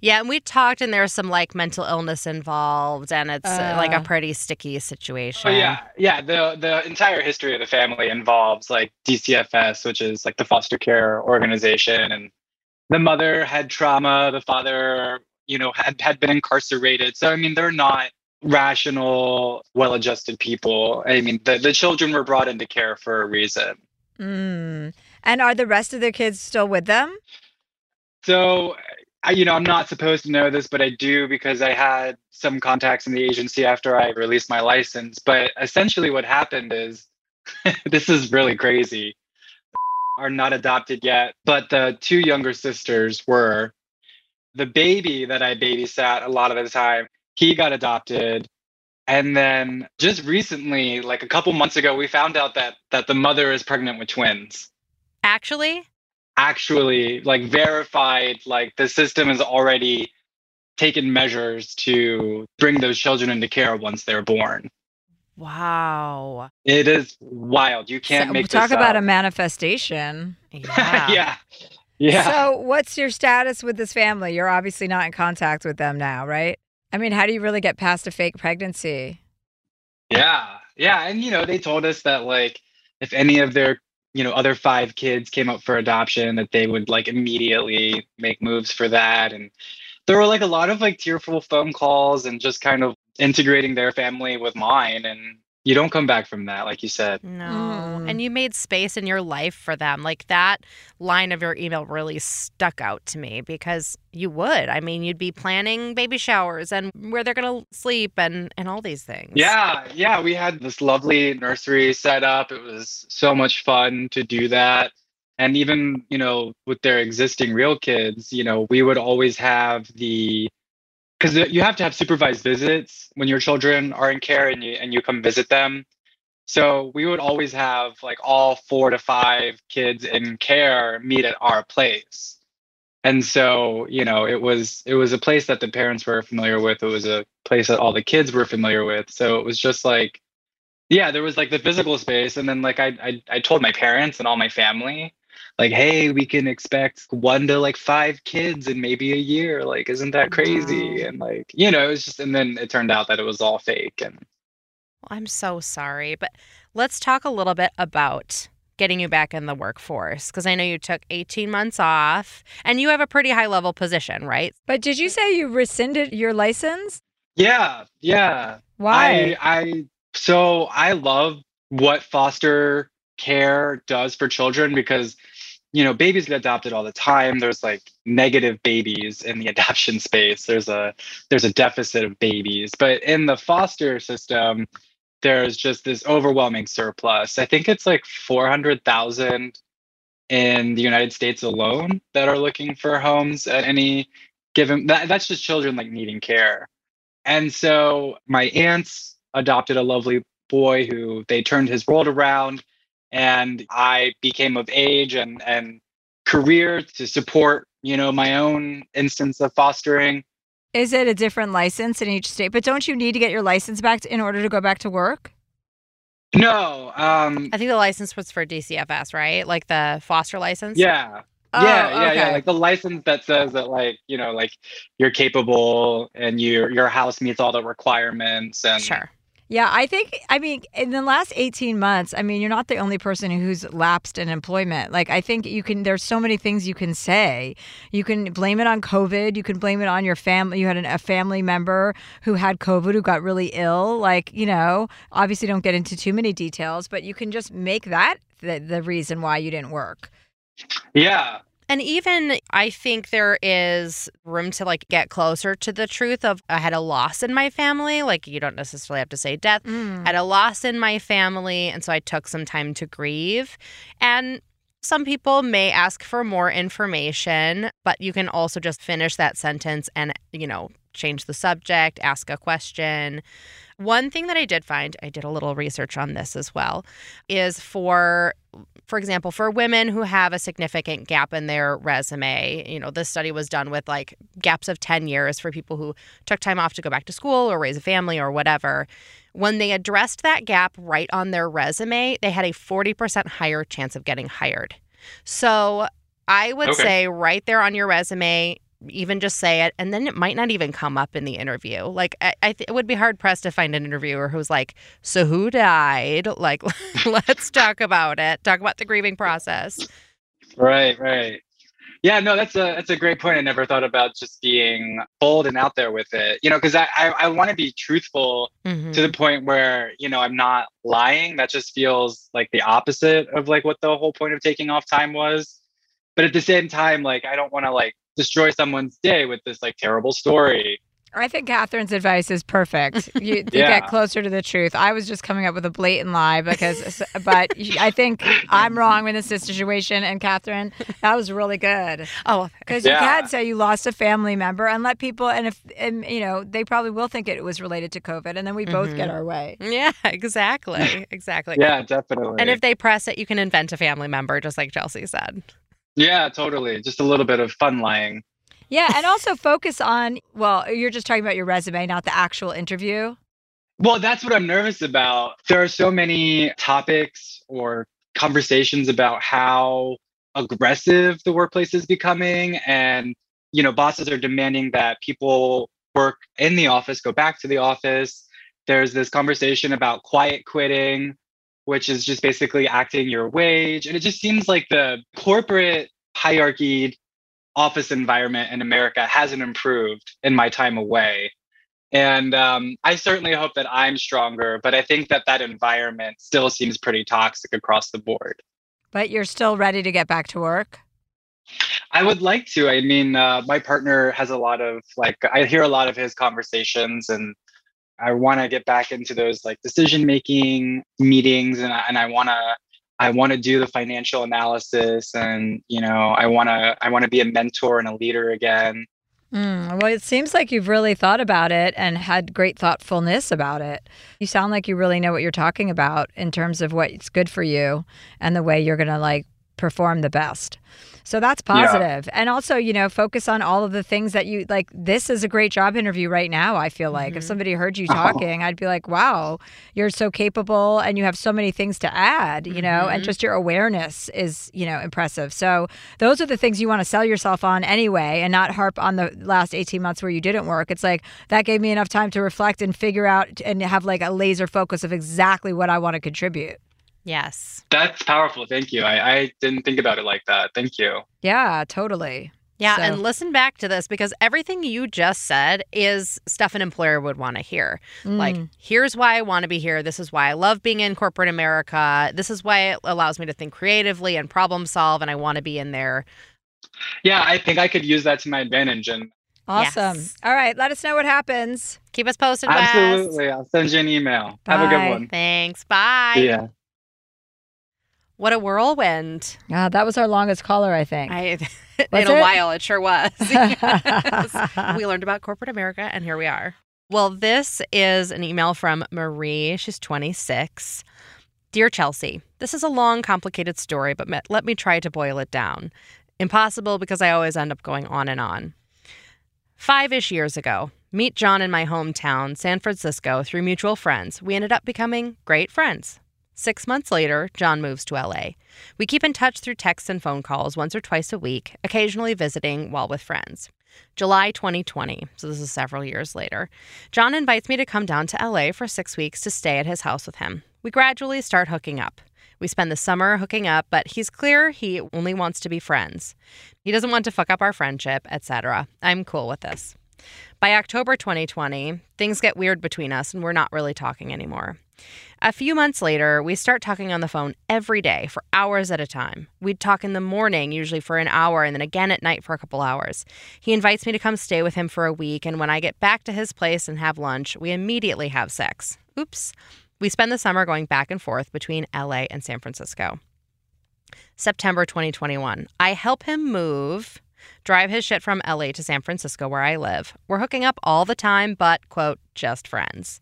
Yeah, and we talked, and there's some like mental illness involved, and it's uh, like a Uh. pretty sticky situation. Oh yeah, yeah. The the entire history of the family involves like DCFS, which is like the foster care organization, and the mother had trauma. The father, you know, had had been incarcerated. So I mean, they're not rational, well-adjusted people. I mean, the the children were brought into care for a reason. Mm. And are the rest of their kids still with them? So, I, you know, I'm not supposed to know this, but I do because I had some contacts in the agency after I released my license. But essentially, what happened is this is really crazy. Are not adopted yet, but the two younger sisters were. The baby that I babysat a lot of the time, he got adopted. And then just recently, like a couple months ago, we found out that that the mother is pregnant with twins Actually, actually like verified like the system has already taken measures to bring those children into care once they're born wow. it is wild you can't So- make talk this about up. a manifestation. Yeah. yeah yeah So what's your status with this family? You're obviously not in contact with them now, right? I mean, how do you really get past a fake pregnancy? yeah yeah and you know they told us that like if any of their you know other five kids came up for adoption that they would like immediately make moves for that. And there were like a lot of like tearful phone calls and just kind of integrating their family with mine. And you don't come back from that like you said No. Mm. And you made space in your life for them. Like that line of your email really stuck out to me because you would. I mean, you'd be planning baby showers and where they're going to sleep and and all these things. Yeah, yeah, we had this lovely nursery set up. It was so much fun to do that. And even, you know, with their existing real kids, you know, we would always have the because you have to have supervised visits when your children are in care and you and you come visit them. So we would always have like all four to five kids in care meet at our place. And so, you know, it was it was a place that the parents were familiar with. It was a place that all the kids were familiar with. So it was just like yeah, there was like the physical space and then like I I, I told my parents and all my family like hey we can expect one to like five kids in maybe a year. Like isn't that crazy? Wow. and like you know it was just and then it turned out that it was all fake and well, i'm so sorry but let's talk a little bit about getting you back in the workforce because i know you took 18 months off and you have a pretty high level position right? But did you say you rescinded your license? Yeah yeah. Why? I i so i love what foster care does for children because you know babies get adopted all the time. There's like negative babies in the adoption space. There's a there's a deficit of babies. But in the foster system there's just this overwhelming surplus. I think it's like 400,000 in the United States alone that are looking for homes at any given that, that's just children like needing care. And so my aunts adopted a lovely boy who they turned his world around and I became of age and and career to support you know my own instance of fostering. Is it a different license in each state? But don't you need to get your license back to, in order to go back to work? No, um, I think the license was for DCFS, right? Like the foster license. Yeah, Oh, yeah, yeah, okay. yeah. Like the license that says that, like you know, like you're capable and your your house meets all the requirements and Sure. Yeah, I think, I mean, in the last 18 months, I mean, you're not the only person who's lapsed in employment. Like, I think you can, there's so many things you can say. You can blame it on COVID. You can blame it on your family. You had an, a family member who had COVID who got really ill. Like, you know, obviously don't get into too many details, but you can just make that the, the reason why you didn't work. Yeah, And even I think there is room to like get closer to the truth of I had a loss in my family. Like you don't necessarily have to say death. Mm. I had a loss in my family. And so I took some time to grieve. And some people may ask for more information, but you can also just finish that sentence and, you know, change the subject, ask a question. One thing that I did find, I did a little research on this as well, is for for example, for women who have a significant gap in their resume, you know, this study was done with like gaps of 10 years for people who took time off to go back to school or raise a family or whatever. When they addressed that gap right on their resume, they had a 40% higher chance of getting hired. So I would Okay. say right there on your resume, even just say it, and then it might not even come up in the interview. Like, I, I th- it would be hard pressed to find an interviewer who's like, "So who died? Like, let's talk about it. Talk about the grieving process." right, right. Yeah, no, that's a that's a great point. I never thought about just being bold and out there with it. You know, because I I, I want to be truthful Mhm. to the point where you know i'm not lying that just feels like the opposite of like what the whole point of taking off time was but at the same time like i don't want to like destroy someone's day with this like terrible story I think Catherine's advice is perfect. You to Yeah. get closer to the truth. I was just coming up with a blatant lie because, but I think I'm wrong in this situation. And Catherine, that was really good Oh, because you can say you lost a family member and let people, and if and you know they probably will think it was related to COVID, and then we both get Mhm. our way. yeah, exactly, exactly. yeah definitely And if they press it, you can invent a family member, just like Chelsea said. Yeah totally just a little bit of fun lying Yeah, and also focus on. Well, you're just talking about your resume, not the actual interview. Well, that's what I'm nervous about. There are so many topics or conversations about how aggressive the workplace is becoming and you know bosses are demanding that people work in the office go back to the office there's this conversation about quiet quitting which is just basically acting your wage and it just seems like the corporate hierarchy office environment in america hasn't improved in my time away and um, I certainly hope that I'm stronger, but I think that that environment still seems pretty toxic across the board. But you're still ready to get back to work. I would like to. I mean, uh, my partner has a lot of like, I hear a lot of his conversations, and I want to get back into those like decision making meetings, and I, and I want to. I want to do the financial analysis, and you know, I want to. I want to be a mentor and a leader again. Mm, well, it seems like you've really thought about it and had great thoughtfulness about it. You sound like you really know what you're talking about in terms of what's good for you and the way you're going to like perform the best. So that's positive. And also, you know, focus on all of the things that you like. This is a great job interview right now. I feel like if mm-hmm. somebody heard you oh. talking, I'd be like, wow, you're so capable and you have so many things to add, you know, and mm-hmm. just your awareness is, you know, impressive. So those are the things you want to sell yourself on anyway and not harp on the last 18 months where you didn't work. It's like that gave me enough time to reflect and figure out and have like a laser focus of exactly what I want to contribute. Yes. That's powerful. Thank you. I, I didn't think about it like that. Thank you. Yeah, totally. Yeah, So- and listen back to this because everything you just said is stuff an employer would want to hear. Like, Mm. here's why I want to be here. This is why I love being in corporate America. This is why it allows me to think creatively and problem solve, and I want to be in there. Yeah, I think I could use that to my advantage. And Awesome. Yes. All right, let us know what happens. Keep us posted, Wes. absolutely, I'll send you an email. Have a good one. Thanks. Bye. Yeah. What a whirlwind. Ah, that was our longest caller, I think. I in a it? while it sure was. Yes. we learned about corporate America and here we are. Well, this is an email from Marie. She's 26. Dear Chelsea, this is a long, complicated story, but let me try to boil it down. Impossible because I always end up going on and on. Five ish years ago, meet John in my hometown, San Francisco, through mutual friends. We ended up becoming great friends. Six months later, John moves to LA. We keep in touch through texts and phone calls once or twice a week, occasionally visiting while with friends. July 2020, so this is several years later, John invites me to come down to LA for six weeks to stay at his house with him. We gradually start hooking up. We spend the summer hooking up, but he's clear he only wants to be friends. He doesn't want to fuck up our friendship, etc. I'm cool with this. By October 2020, things get weird between us and we're not really talking anymore. A few months later, we start talking on the phone every day for hours at a time. We'd talk in the morning, usually for an hour, and then again at night for a couple hours. He invites me to come stay with him for a week, and when I get back to his place and have lunch, we immediately have sex. Oops. We spend the summer going back and forth between LA and San Francisco. September 2021. I help him move, drive his shit from LA to San Francisco where I live. We're hooking up all the time, but, quote, just friends.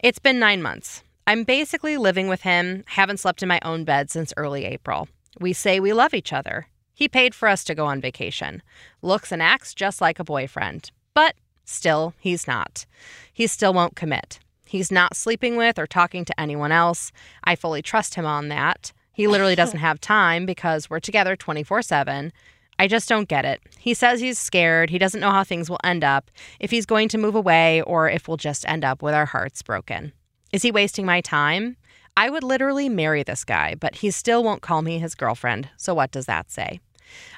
It's been nine months. I'm basically living with him, haven't slept in my own bed since early April. We say we love each other. He paid for us to go on vacation. Looks and acts just like a boyfriend. But still, he's not. He still won't commit. He's not sleeping with or talking to anyone else. I fully trust him on that. He literally doesn't have time because we're together 24 7. I just don't get it. He says he's scared. He doesn't know how things will end up, if he's going to move away, or if we'll just end up with our hearts broken. Is he wasting my time? I would literally marry this guy, but he still won't call me his girlfriend. So, what does that say?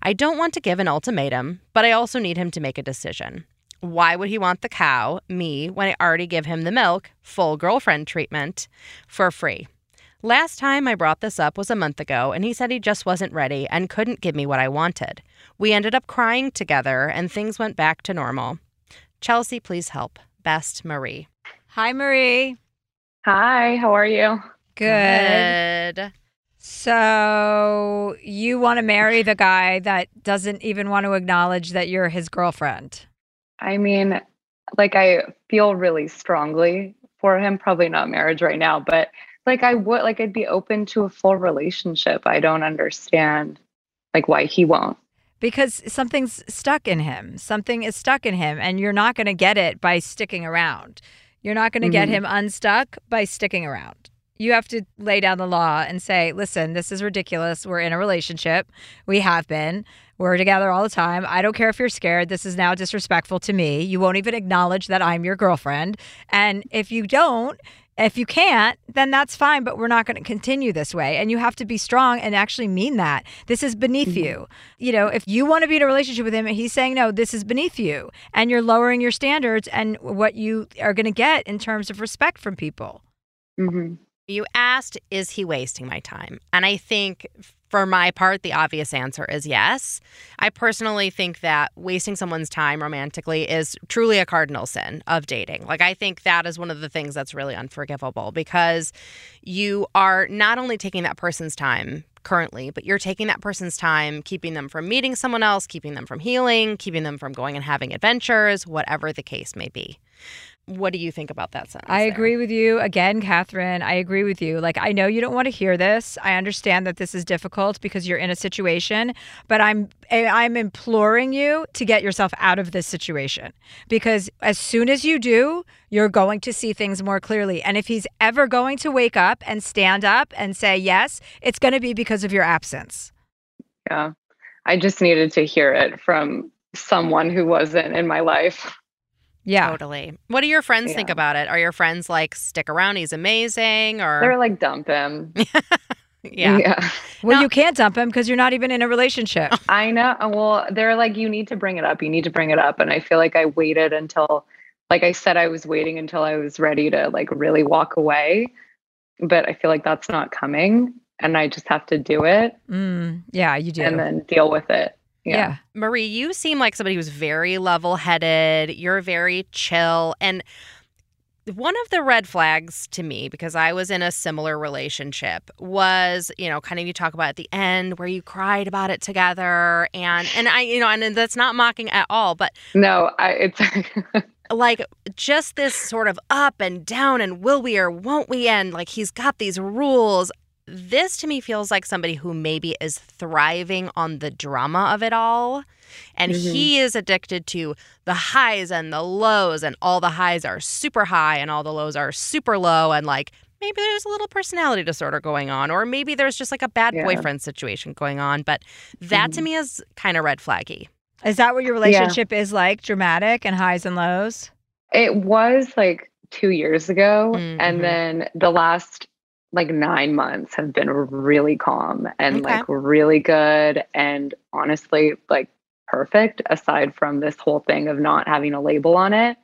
I don't want to give an ultimatum, but I also need him to make a decision. Why would he want the cow, me, when I already give him the milk, full girlfriend treatment, for free? Last time I brought this up was a month ago, and he said he just wasn't ready and couldn't give me what I wanted. We ended up crying together, and things went back to normal. Chelsea, please help. Best Marie. Hi, Marie. Hi, how are you? Good. Good. So you want to marry the guy that doesn't even want to acknowledge that you're his girlfriend? I mean, like I feel really strongly for him, probably not marriage right now, but like I would like I'd be open to a full relationship. I don't understand like why he won't. Because something's stuck in him. Something is stuck in him, and you're not going to get it by sticking around. You're not going to get Mhm. him unstuck by sticking around. You have to lay down the law and say, listen, this is ridiculous. We're in a relationship. We have been. We're together all the time. I don't care if you're scared. This is now disrespectful to me. You won't even acknowledge that I'm your girlfriend. And if you don't, if you can't, then that's fine, but we're not going to continue this way. And you have to be strong and actually mean that. This is beneath you. You know, if you want to be in a relationship with him and he's saying, no, this is beneath you, and you're lowering your standards and what you are going to get in terms of respect from people. hmm You asked, is he wasting my time? And I think for my part, the obvious answer is yes. I personally think that wasting someone's time romantically is truly a cardinal sin of dating. Like, I think that is one of the things that's really unforgivable because you are not only taking that person's time currently, but you're taking that person's time, keeping them from meeting someone else, keeping them from healing, keeping them from going and having adventures, whatever the case may be. What do you think about that sentence? I there? agree with you again, Catherine. I agree with you. Like, I know you don't want to hear this. I understand that this is difficult because you're in a situation, but I'm eh, I'm imploring you to get yourself out of this situation because as soon as you do, you're going to see things more clearly. And if he's ever going to wake up and stand up and say yes, it's going to be because of your absence. Yeah. I just needed to hear it from someone who wasn't in my life. Yeah. Totally. What do your friends think about it? Are your friends like, stick around, he's amazing? Or, They're like, dump him. yeah. Well, Now- you can't dump him because you're not even in a relationship. I know. Well, they're like, you need to bring it up. You need to bring it up. And I feel like I waited until, like I said, I was waiting until I was ready to like really walk away. But I feel like that's not coming. And I just have to do it Mm, yeah, you do. and then deal with it. Yeah. Marie, you seem like somebody who's very level headed. You're very chill. And one of the red flags to me, because I was in a similar relationship, was, you know, kind of you talk about at the end where you cried about it together. And, and I, you know, and that's not mocking at all, but No, I, it's like just this sort of up and down and will we or won't we and like he's got these rules this to me feels like somebody who maybe is thriving on the drama of it all and Mhm. he is addicted to the highs and the lows and all the highs are super high and all the lows are super low and like maybe there's a little personality disorder going on or maybe there's just like a bad Yeah. boyfriend situation going on but that to Mhm. me is kind of red flaggy Is that what your relationship is like? Dramatic and highs and lows? It was like two years ago. Mhm. And then the last like nine months have been really calm and Okay. like really good. And honestly, like perfect aside from this whole thing of not having a label on it,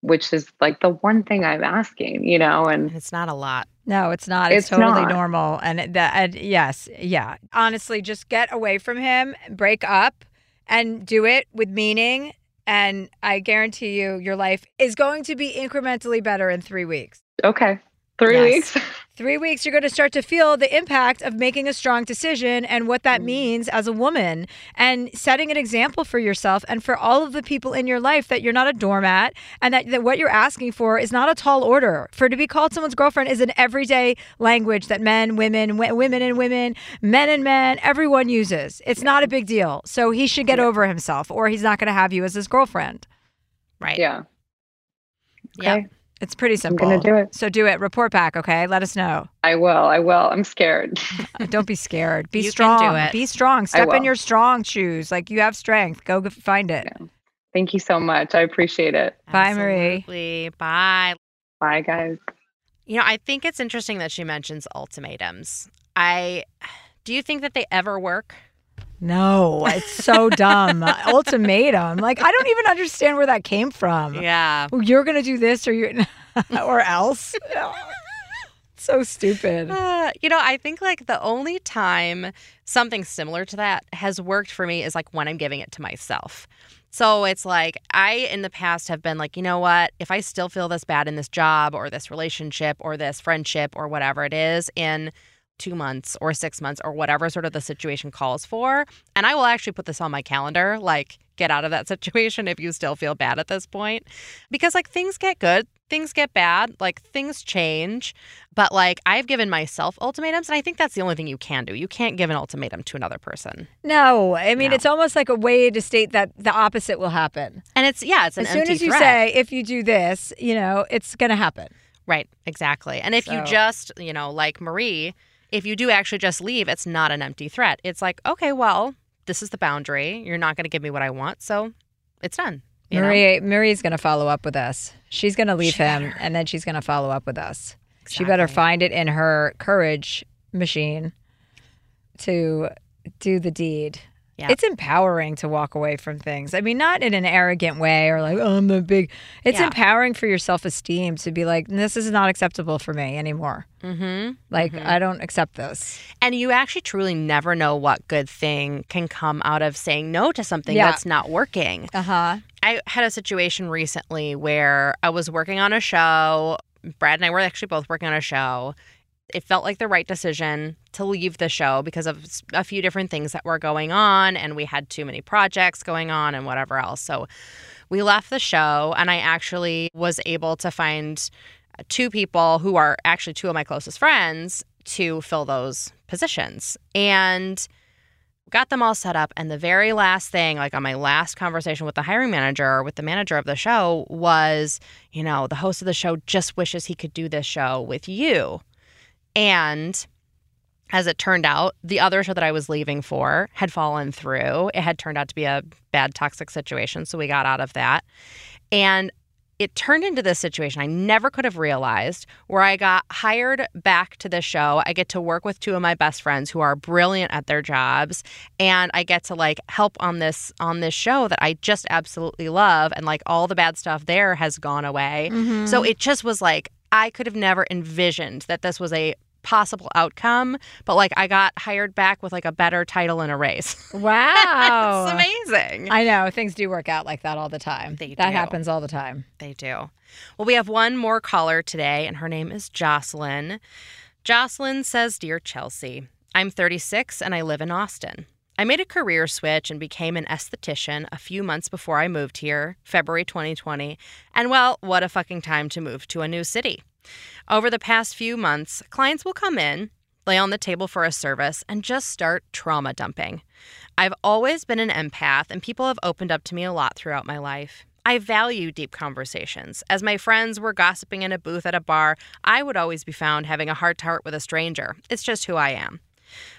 which is like the one thing I'm asking, you know? And and it's not a lot No, it's not. It's, It's totally not. normal. And that, and yes, yeah. Honestly, just get away from him, break up, and do it with meaning. And I guarantee you, your life is going to be incrementally better in three weeks. okay, three Yes. weeks. Three weeks, you're going to start to feel the impact of making a strong decision and what that Mm. means as a woman and setting an example for yourself and for all of the people in your life that you're not a doormat and that, that what you're asking for is not a tall order. For to be called someone's girlfriend is an everyday language that men, women, w- women and women, men and men, everyone uses. It's not a big deal. So he should get Yeah. over himself or he's not going to have you as his girlfriend. right yeah. Yeah. Okay. It's pretty simple. I'm simple. going to do it. So do it. Report back, okay? Let us know. I will. I will. I'm scared. Don't be scared. Be You can strong. do it. Be strong. Step in your strong shoes. Like you have strength. Go find it. Yeah. Thank you so much. I appreciate it. Bye, Marie. Absolutely. Bye. Bye, guys. You know, I think it's interesting that she mentions ultimatums. I do you think that they ever work? No, it's so dumb. Ultimatum. Like I don't even understand where that came from. Yeah. You're gonna do this or you or else. so stupid. Uh, you know, I think like the only time something similar to that has worked for me is like when I'm giving it to myself. So it's like I in the past have been like, you know what? If I still feel this bad in this job or this relationship or this friendship or whatever it is in two months or six months or whatever sort of the situation calls for, and I will actually put this on my calendar, like get out of that situation if you still feel bad at this point. Because like things get good, things get bad, like things change. But like I've given myself ultimatums, and I think that's the only thing you can do. You can't give an ultimatum to another person. No, I mean No. it's almost like a way to state that the opposite will happen. And it's yeah, it's an as soon as you threat. say, if you do this, you know, it's gonna happen. Right, exactly. And if you just, you know, like Marie, if you do actually just leave, it's not an empty threat. It's like, okay, well, this is the boundary. You're not going to give me what I want, so it's done. know? Marie Marie's gonna follow up with us. She's gonna leave She him better. and then she's gonna follow up with us. She better find it in her courage machine to do the deed. Yeah. It's empowering to walk away from things. I mean, not in an arrogant way or like, oh, I'm the big. It's Yeah. empowering for your self esteem to be like, this is not acceptable for me anymore. Mhm. Like, Mhm. I don't accept this. And you actually truly never know what good thing can come out of saying no to something Yeah. that's not working. Uh huh. I had a situation recently where I was working on a show. Brad and I were actually both working on a show. It felt like the right decision to leave the show because of a few different things that were going on and we had too many projects going on and whatever else. So we left the show and I actually was able to find uh, two people who are actually two of my closest friends to fill those positions. And got them all set up and the very last thing like on my last conversation with the hiring manager with the manager of the show was you know the host of the show just wishes he could do this show with you and as it turned out, the other show that I was leaving for had fallen through. It had turned out to be a bad, toxic situation. So we got out of that. And it turned into this situation I never could have realized where I got hired back to the show. I get to work with two of my best friends who are brilliant at their jobs and I get to like help on this on this show that I just absolutely love and like all the bad stuff there has gone away. Mm-hmm. So it just was like I could have never envisioned that this was a possible outcome, but like I got hired back with like a better title and a raise. Wow. it's amazing. I know. Things do work out like that all the time. They that do. happens all the time. They do. Well, we have one more caller today, and her name is Jocelyn. Jocelyn says, Dear Chelsea, I'm 36 and I live in Austin. I made a career switch and became an esthetician a few months before I moved here, February 2020. And well, what a fucking time to move to a new city. Over the past few months, clients will come in, lay on the table for a service, and just start trauma dumping. I've always been an empath, and people have opened up to me a lot throughout my life. I value deep conversations. As my friends were gossiping in a booth at a bar, I would always be found having a heart to heart with a stranger. It's just who I am.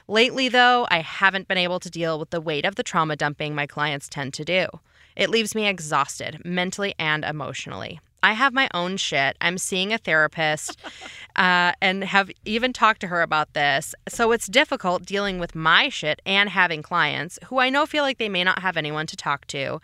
Lately, though, I haven't been able to deal with the weight of the trauma dumping my clients tend to do. It leaves me exhausted, mentally and emotionally. I have my own shit. I'm seeing a therapist uh, and have even talked to her about this. So it's difficult dealing with my shit and having clients who I know feel like they may not have anyone to talk to.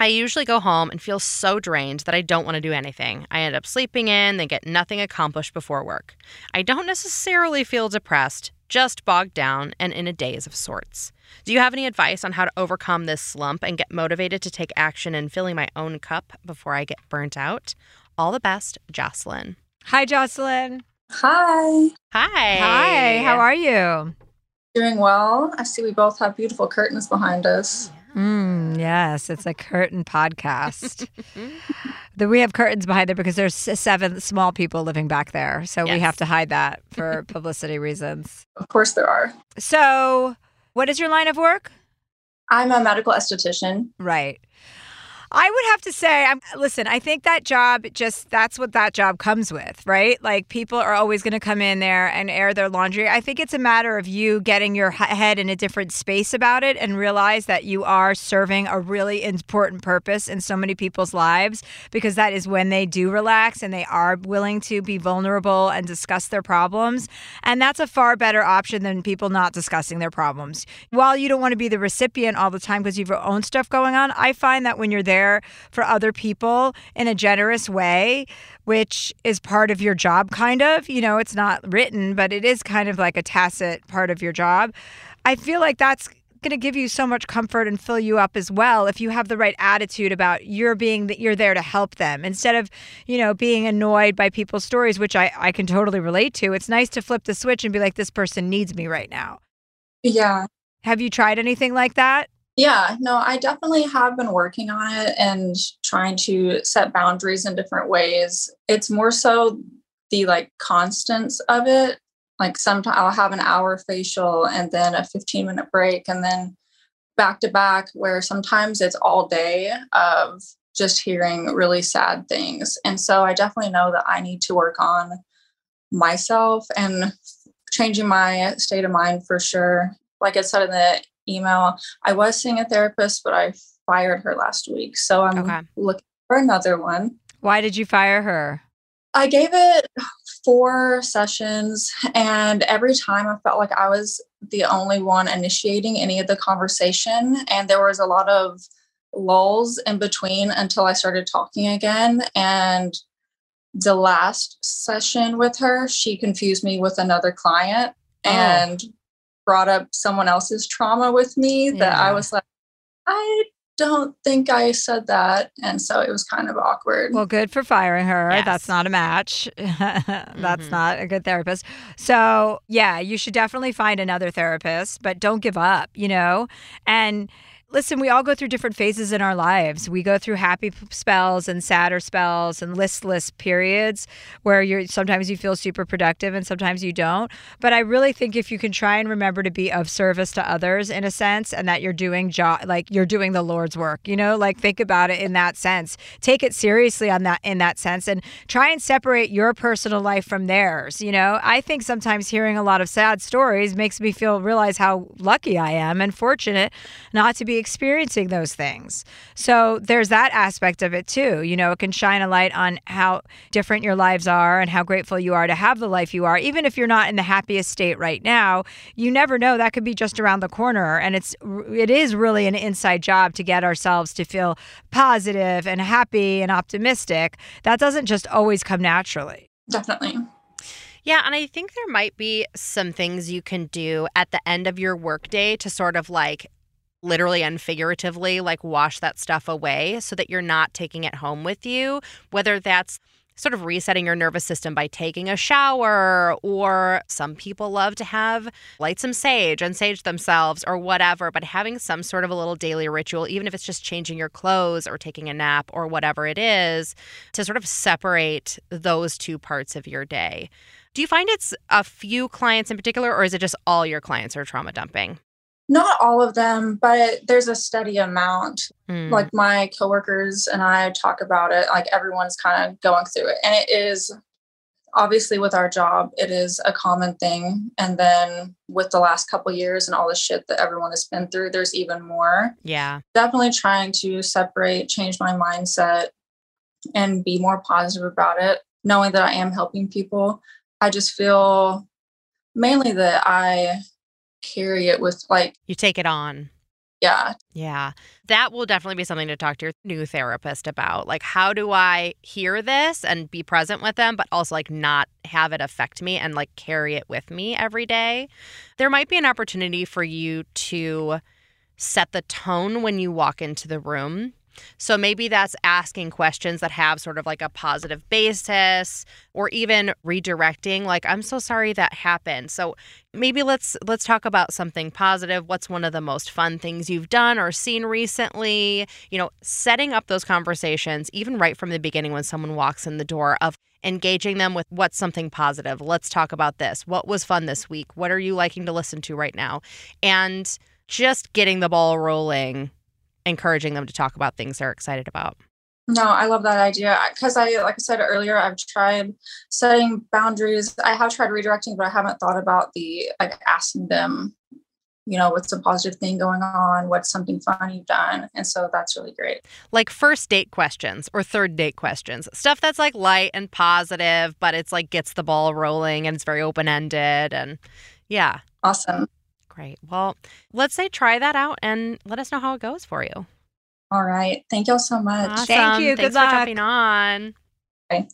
I usually go home and feel so drained that I don't want to do anything. I end up sleeping in, then get nothing accomplished before work. I don't necessarily feel depressed, just bogged down and in a daze of sorts. Do you have any advice on how to overcome this slump and get motivated to take action in filling my own cup before I get burnt out? All the best, Jocelyn. Hi, Jocelyn. Hi. Hi. Hi. How are you? Doing well. I see we both have beautiful curtains behind us. Mm, yes, it's a curtain podcast. the, we have curtains behind there because there's seven small people living back there, so yes. we have to hide that for publicity reasons. Of course, there are. So, what is your line of work? I'm a medical esthetician. Right. I would have to say, I'm, listen, I think that job just, that's what that job comes with, right? Like people are always going to come in there and air their laundry. I think it's a matter of you getting your head in a different space about it and realize that you are serving a really important purpose in so many people's lives because that is when they do relax and they are willing to be vulnerable and discuss their problems. And that's a far better option than people not discussing their problems. While you don't want to be the recipient all the time because you have your own stuff going on, I find that when you're there, there for other people in a generous way, which is part of your job, kind of. You know, it's not written, but it is kind of like a tacit part of your job. I feel like that's going to give you so much comfort and fill you up as well if you have the right attitude about you're being that you're there to help them instead of you know being annoyed by people's stories which I, I can totally relate to it's nice to flip the switch and be like this person needs me right now yeah have you tried anything like that yeah, no, I definitely have been working on it and trying to set boundaries in different ways. It's more so the like constants of it. Like sometimes I'll have an hour facial and then a 15 minute break and then back to back, where sometimes it's all day of just hearing really sad things. And so I definitely know that I need to work on myself and changing my state of mind for sure. Like I said in the email. I was seeing a therapist, but I fired her last week. So I'm okay. looking for another one. Why did you fire her? I gave it four sessions, and every time I felt like I was the only one initiating any of the conversation. And there was a lot of lulls in between until I started talking again. And the last session with her, she confused me with another client. Oh. And brought up someone else's trauma with me yeah. that I was like, I don't think I said that. And so it was kind of awkward. Well, good for firing her. Yes. That's not a match. That's Mhm. not a good therapist. So, yeah, you should definitely find another therapist, but don't give up, you know? And listen, we all go through different phases in our lives. We go through happy spells and sadder spells and listless periods where you're sometimes you feel super productive and sometimes you don't. But I really think if you can try and remember to be of service to others in a sense and that you're doing job like you're doing the Lord's work, you know, like think about it in that sense. Take it seriously on that in that sense and try and separate your personal life from theirs, you know? I think sometimes hearing a lot of sad stories makes me feel realize how lucky I am and fortunate not to be experiencing those things. So there's that aspect of it too. You know, it can shine a light on how different your lives are and how grateful you are to have the life you are. Even if you're not in the happiest state right now, you never know that could be just around the corner and it's it is really an inside job to get ourselves to feel positive and happy and optimistic. That doesn't just always come naturally. Definitely. Yeah, and I think there might be some things you can do at the end of your workday to sort of like literally and figuratively like wash that stuff away so that you're not taking it home with you, whether that's sort of resetting your nervous system by taking a shower or some people love to have light some sage and sage themselves or whatever but having some sort of a little daily ritual even if it's just changing your clothes or taking a nap or whatever it is to sort of separate those two parts of your day do you find it's a few clients in particular, or is it just all your clients are trauma dumping? Not all of them, but there's a steady amount. Mm. Like my coworkers and I talk about it, like everyone's kind of going through it. And it is obviously with our job, it is a common thing. And then with the last couple years and all the shit that everyone has been through, there's even more. yeah, Definitely trying to separate, change my mindset, and be more positive about it, knowing that I am helping people. I just feel mainly that I carry it with like, you take it on. yeah, Yeah, that will definitely be something to talk to your new therapist about. Like, how do I hear this and be present with them, but also like not have it affect me and like carry it with me every day? There might be an opportunity for you to set the tone when you walk into the room. So maybe that's asking questions that have sort of like a positive basis or even redirecting like I'm so sorry that happened. So maybe let's let's talk about something positive. What's one of the most fun things you've done or seen recently? You know, setting up those conversations even right from the beginning when someone walks in the door of engaging them with what's something positive. Let's talk about this. What was fun this week? What are you liking to listen to right now? And just getting the ball rolling encouraging them to talk about things they're excited about. No, I love that idea because I, like I said earlier, I've tried setting boundaries. I have tried redirecting, but I haven't thought about the like asking them, you know, what's a positive thing going on? What's something fun you've done? And so that's really great. Like first date questions or third date questions. Stuff that's like light and positive, but it's like gets the ball rolling and it's very open ended. And yeah, Awesome. Great. Well, let's say try that out and let us know how it goes for you. All right. Thank y'all so much. Awesome. Thank you. Good Thanks luck. for jumping on. Bye.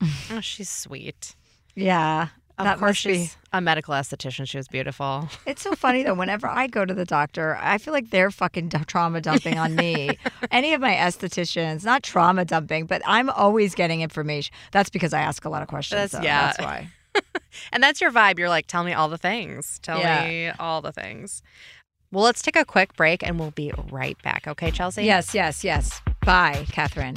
Oh, she's sweet. Yeah. Of That course, must be- she's a medical esthetician. She was beautiful. It's so funny though. Whenever I go to the doctor, I feel like they're fucking d- trauma dumping on me. Any of my estheticians, not trauma dumping, but I'm always getting information. That's because I ask a lot of questions. That's- though. yeah. That's why. And that's your vibe. You're like, tell me all the things. Tell Yeah. me all the things. Well, let's take a quick break and we'll be right back. Okay, Chelsea? Yes, yes, yes. Bye, Catherine.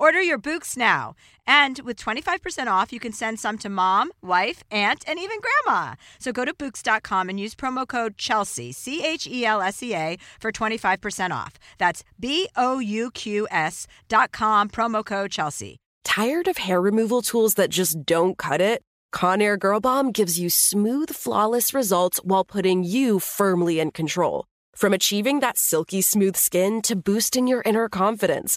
Order your Bouqs now. And with 25% off, you can send some to mom, wife, aunt, and even grandma. So go to Bouqs.com and use promo code Chelsea, C H E L S E A, for 25% off. That's B O U Q S.com, promo code Chelsea. Tired of hair removal tools that just don't cut it? Conair Girl Bomb gives you smooth, flawless results while putting you firmly in control. From achieving that silky smooth skin to boosting your inner confidence,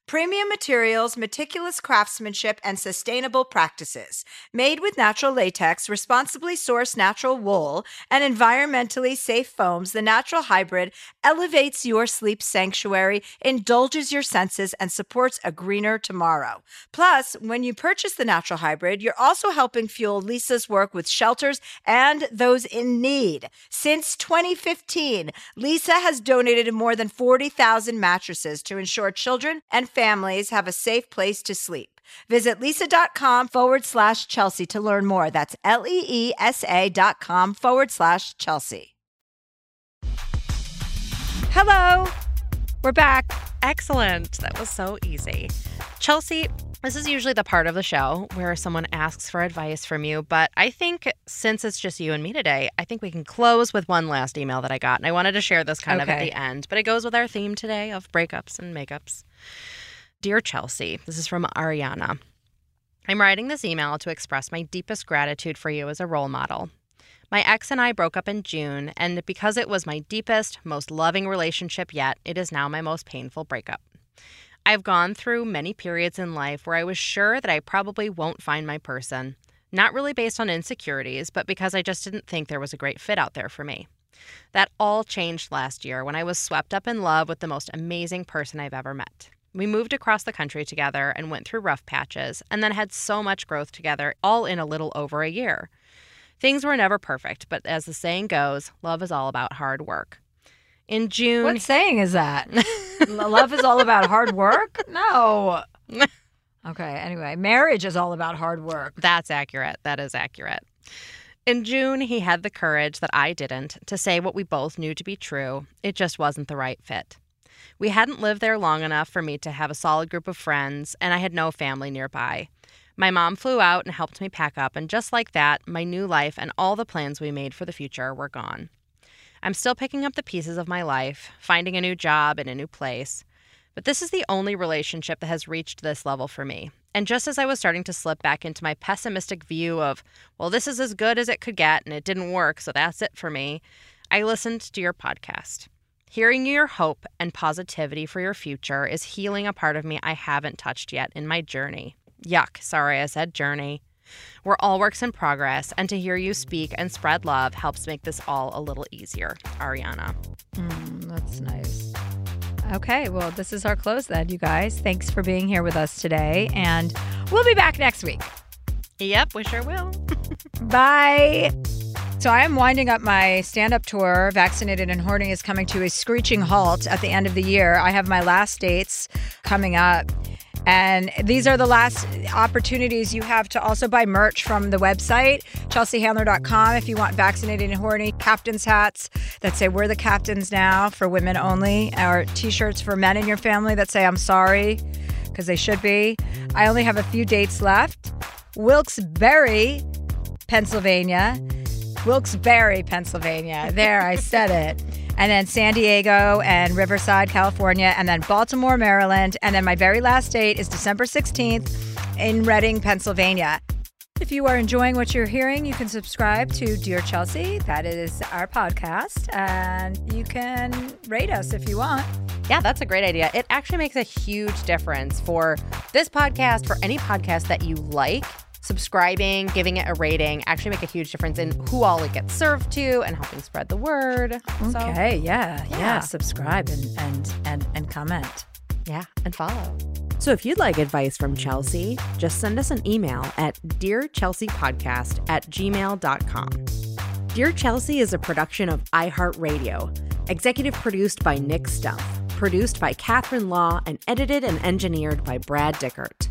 premium materials, meticulous craftsmanship, and sustainable practices. Made with natural latex, responsibly sourced natural wool, and environmentally safe foams, the Natural Hybrid elevates your sleep sanctuary, indulges your senses, and supports a greener tomorrow. Plus, when you purchase the Natural Hybrid, you're also helping fuel Leesa's work with shelters and those in need. Since 2015, Leesa has donated more than 40,000 mattresses to ensure children and families have a safe place to sleep. Visit leesa.com forward slash Chelsea to learn more. That's L E E S A dot com forward slash Chelsea. Hello, we're back. Excellent. That was so easy. Chelsea, this is usually the part of the show where someone asks for advice from you, but I think since it's just you and me today, I think we can close with one last email that I got. And I wanted to share this kind of at the end, but it goes with our theme today of breakups and makeups. Dear Chelsea, this is from Ariana. I'm writing this email to express my deepest gratitude for you as a role model. My ex and I broke up in June, and because it was my deepest, most loving relationship yet, it is now my most painful breakup. I've gone through many periods in life where I was sure that I probably won't find my person, not really based on insecurities, but because I just didn't think there was a great fit out there for me. That all changed last year when I was swept up in love with the most amazing person I've ever met. We moved across the country together and went through rough patches, and then had so much growth together, all in a little over a year. Things were never perfect, but as the saying goes, love is all about hard work. In June, What saying is that? Love is all about hard work? No. Okay, anyway, marriage is all about hard work. That's accurate. That is accurate. In June, he had the courage that I didn't to say what we both knew to be true. It just wasn't the right fit. We hadn't lived there long enough for me to have a solid group of friends, and I had no family nearby. My mom flew out and helped me pack up, and just like that, my new life and all the plans we made for the future were gone. I'm still picking up the pieces of my life, finding a new job in a new place. But this is the only relationship that has reached this level for me. And just as I was starting to slip back into my pessimistic view of, well, this is as good as it could get and it didn't work, so that's it for me, I listened to your podcast. Hearing your hope and positivity for your future is healing a part of me I haven't touched yet in my journey. Yuck, sorry I said journey. We're all works in progress, and to hear you speak and spread love helps make this all a little easier. Ariana. Mm, that's nice. Okay, well, this is our close then, you guys. Thanks for being here with us today, and we'll be back next week. Yep, we sure will. Bye. So I am winding up my stand-up tour. Vaccinated and Horny is coming to a screeching halt at the end of the year. I have my last dates coming up. And these are the last opportunities you have to also buy merch from the website, chelseahandler.com, if you want vaccinated and horny captain's hats that say, We're the captains now for women only, or t shirts for men in your family that say, I'm sorry, because they should be. I only have a few dates left. Wilkes-Barre, Pennsylvania. Wilkes-Barre, Pennsylvania. There, I said it and then San Diego and Riverside, California, and then Baltimore, Maryland. And then my very last date is December 16th in Reading, Pennsylvania. If you are enjoying what you're hearing, you can subscribe to Dear Chelsea. That is our podcast. And you can rate us if you want. Yeah, that's a great idea. It actually makes a huge difference for this podcast, for any podcast that you like subscribing, giving it a rating actually make a huge difference in who all it gets served to and helping spread the word. Okay, so, yeah, yeah, yeah. Subscribe and and and and comment. Yeah, and follow. So if you'd like advice from Chelsea, just send us an email at dearchelseapodcast at gmail.com. Dear Chelsea is a production of iHeartRadio, executive produced by Nick Stumpf, produced by Catherine Law, and edited and engineered by Brad Dickert.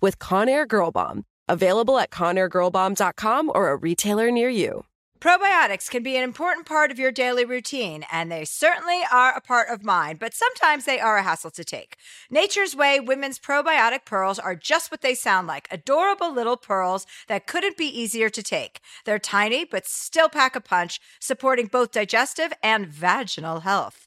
with Conair Girl Bomb. Available at ConairGirlBomb.com or a retailer near you. Probiotics can be an important part of your daily routine, and they certainly are a part of mine, but sometimes they are a hassle to take. Nature's Way Women's Probiotic Pearls are just what they sound like adorable little pearls that couldn't be easier to take. They're tiny, but still pack a punch, supporting both digestive and vaginal health.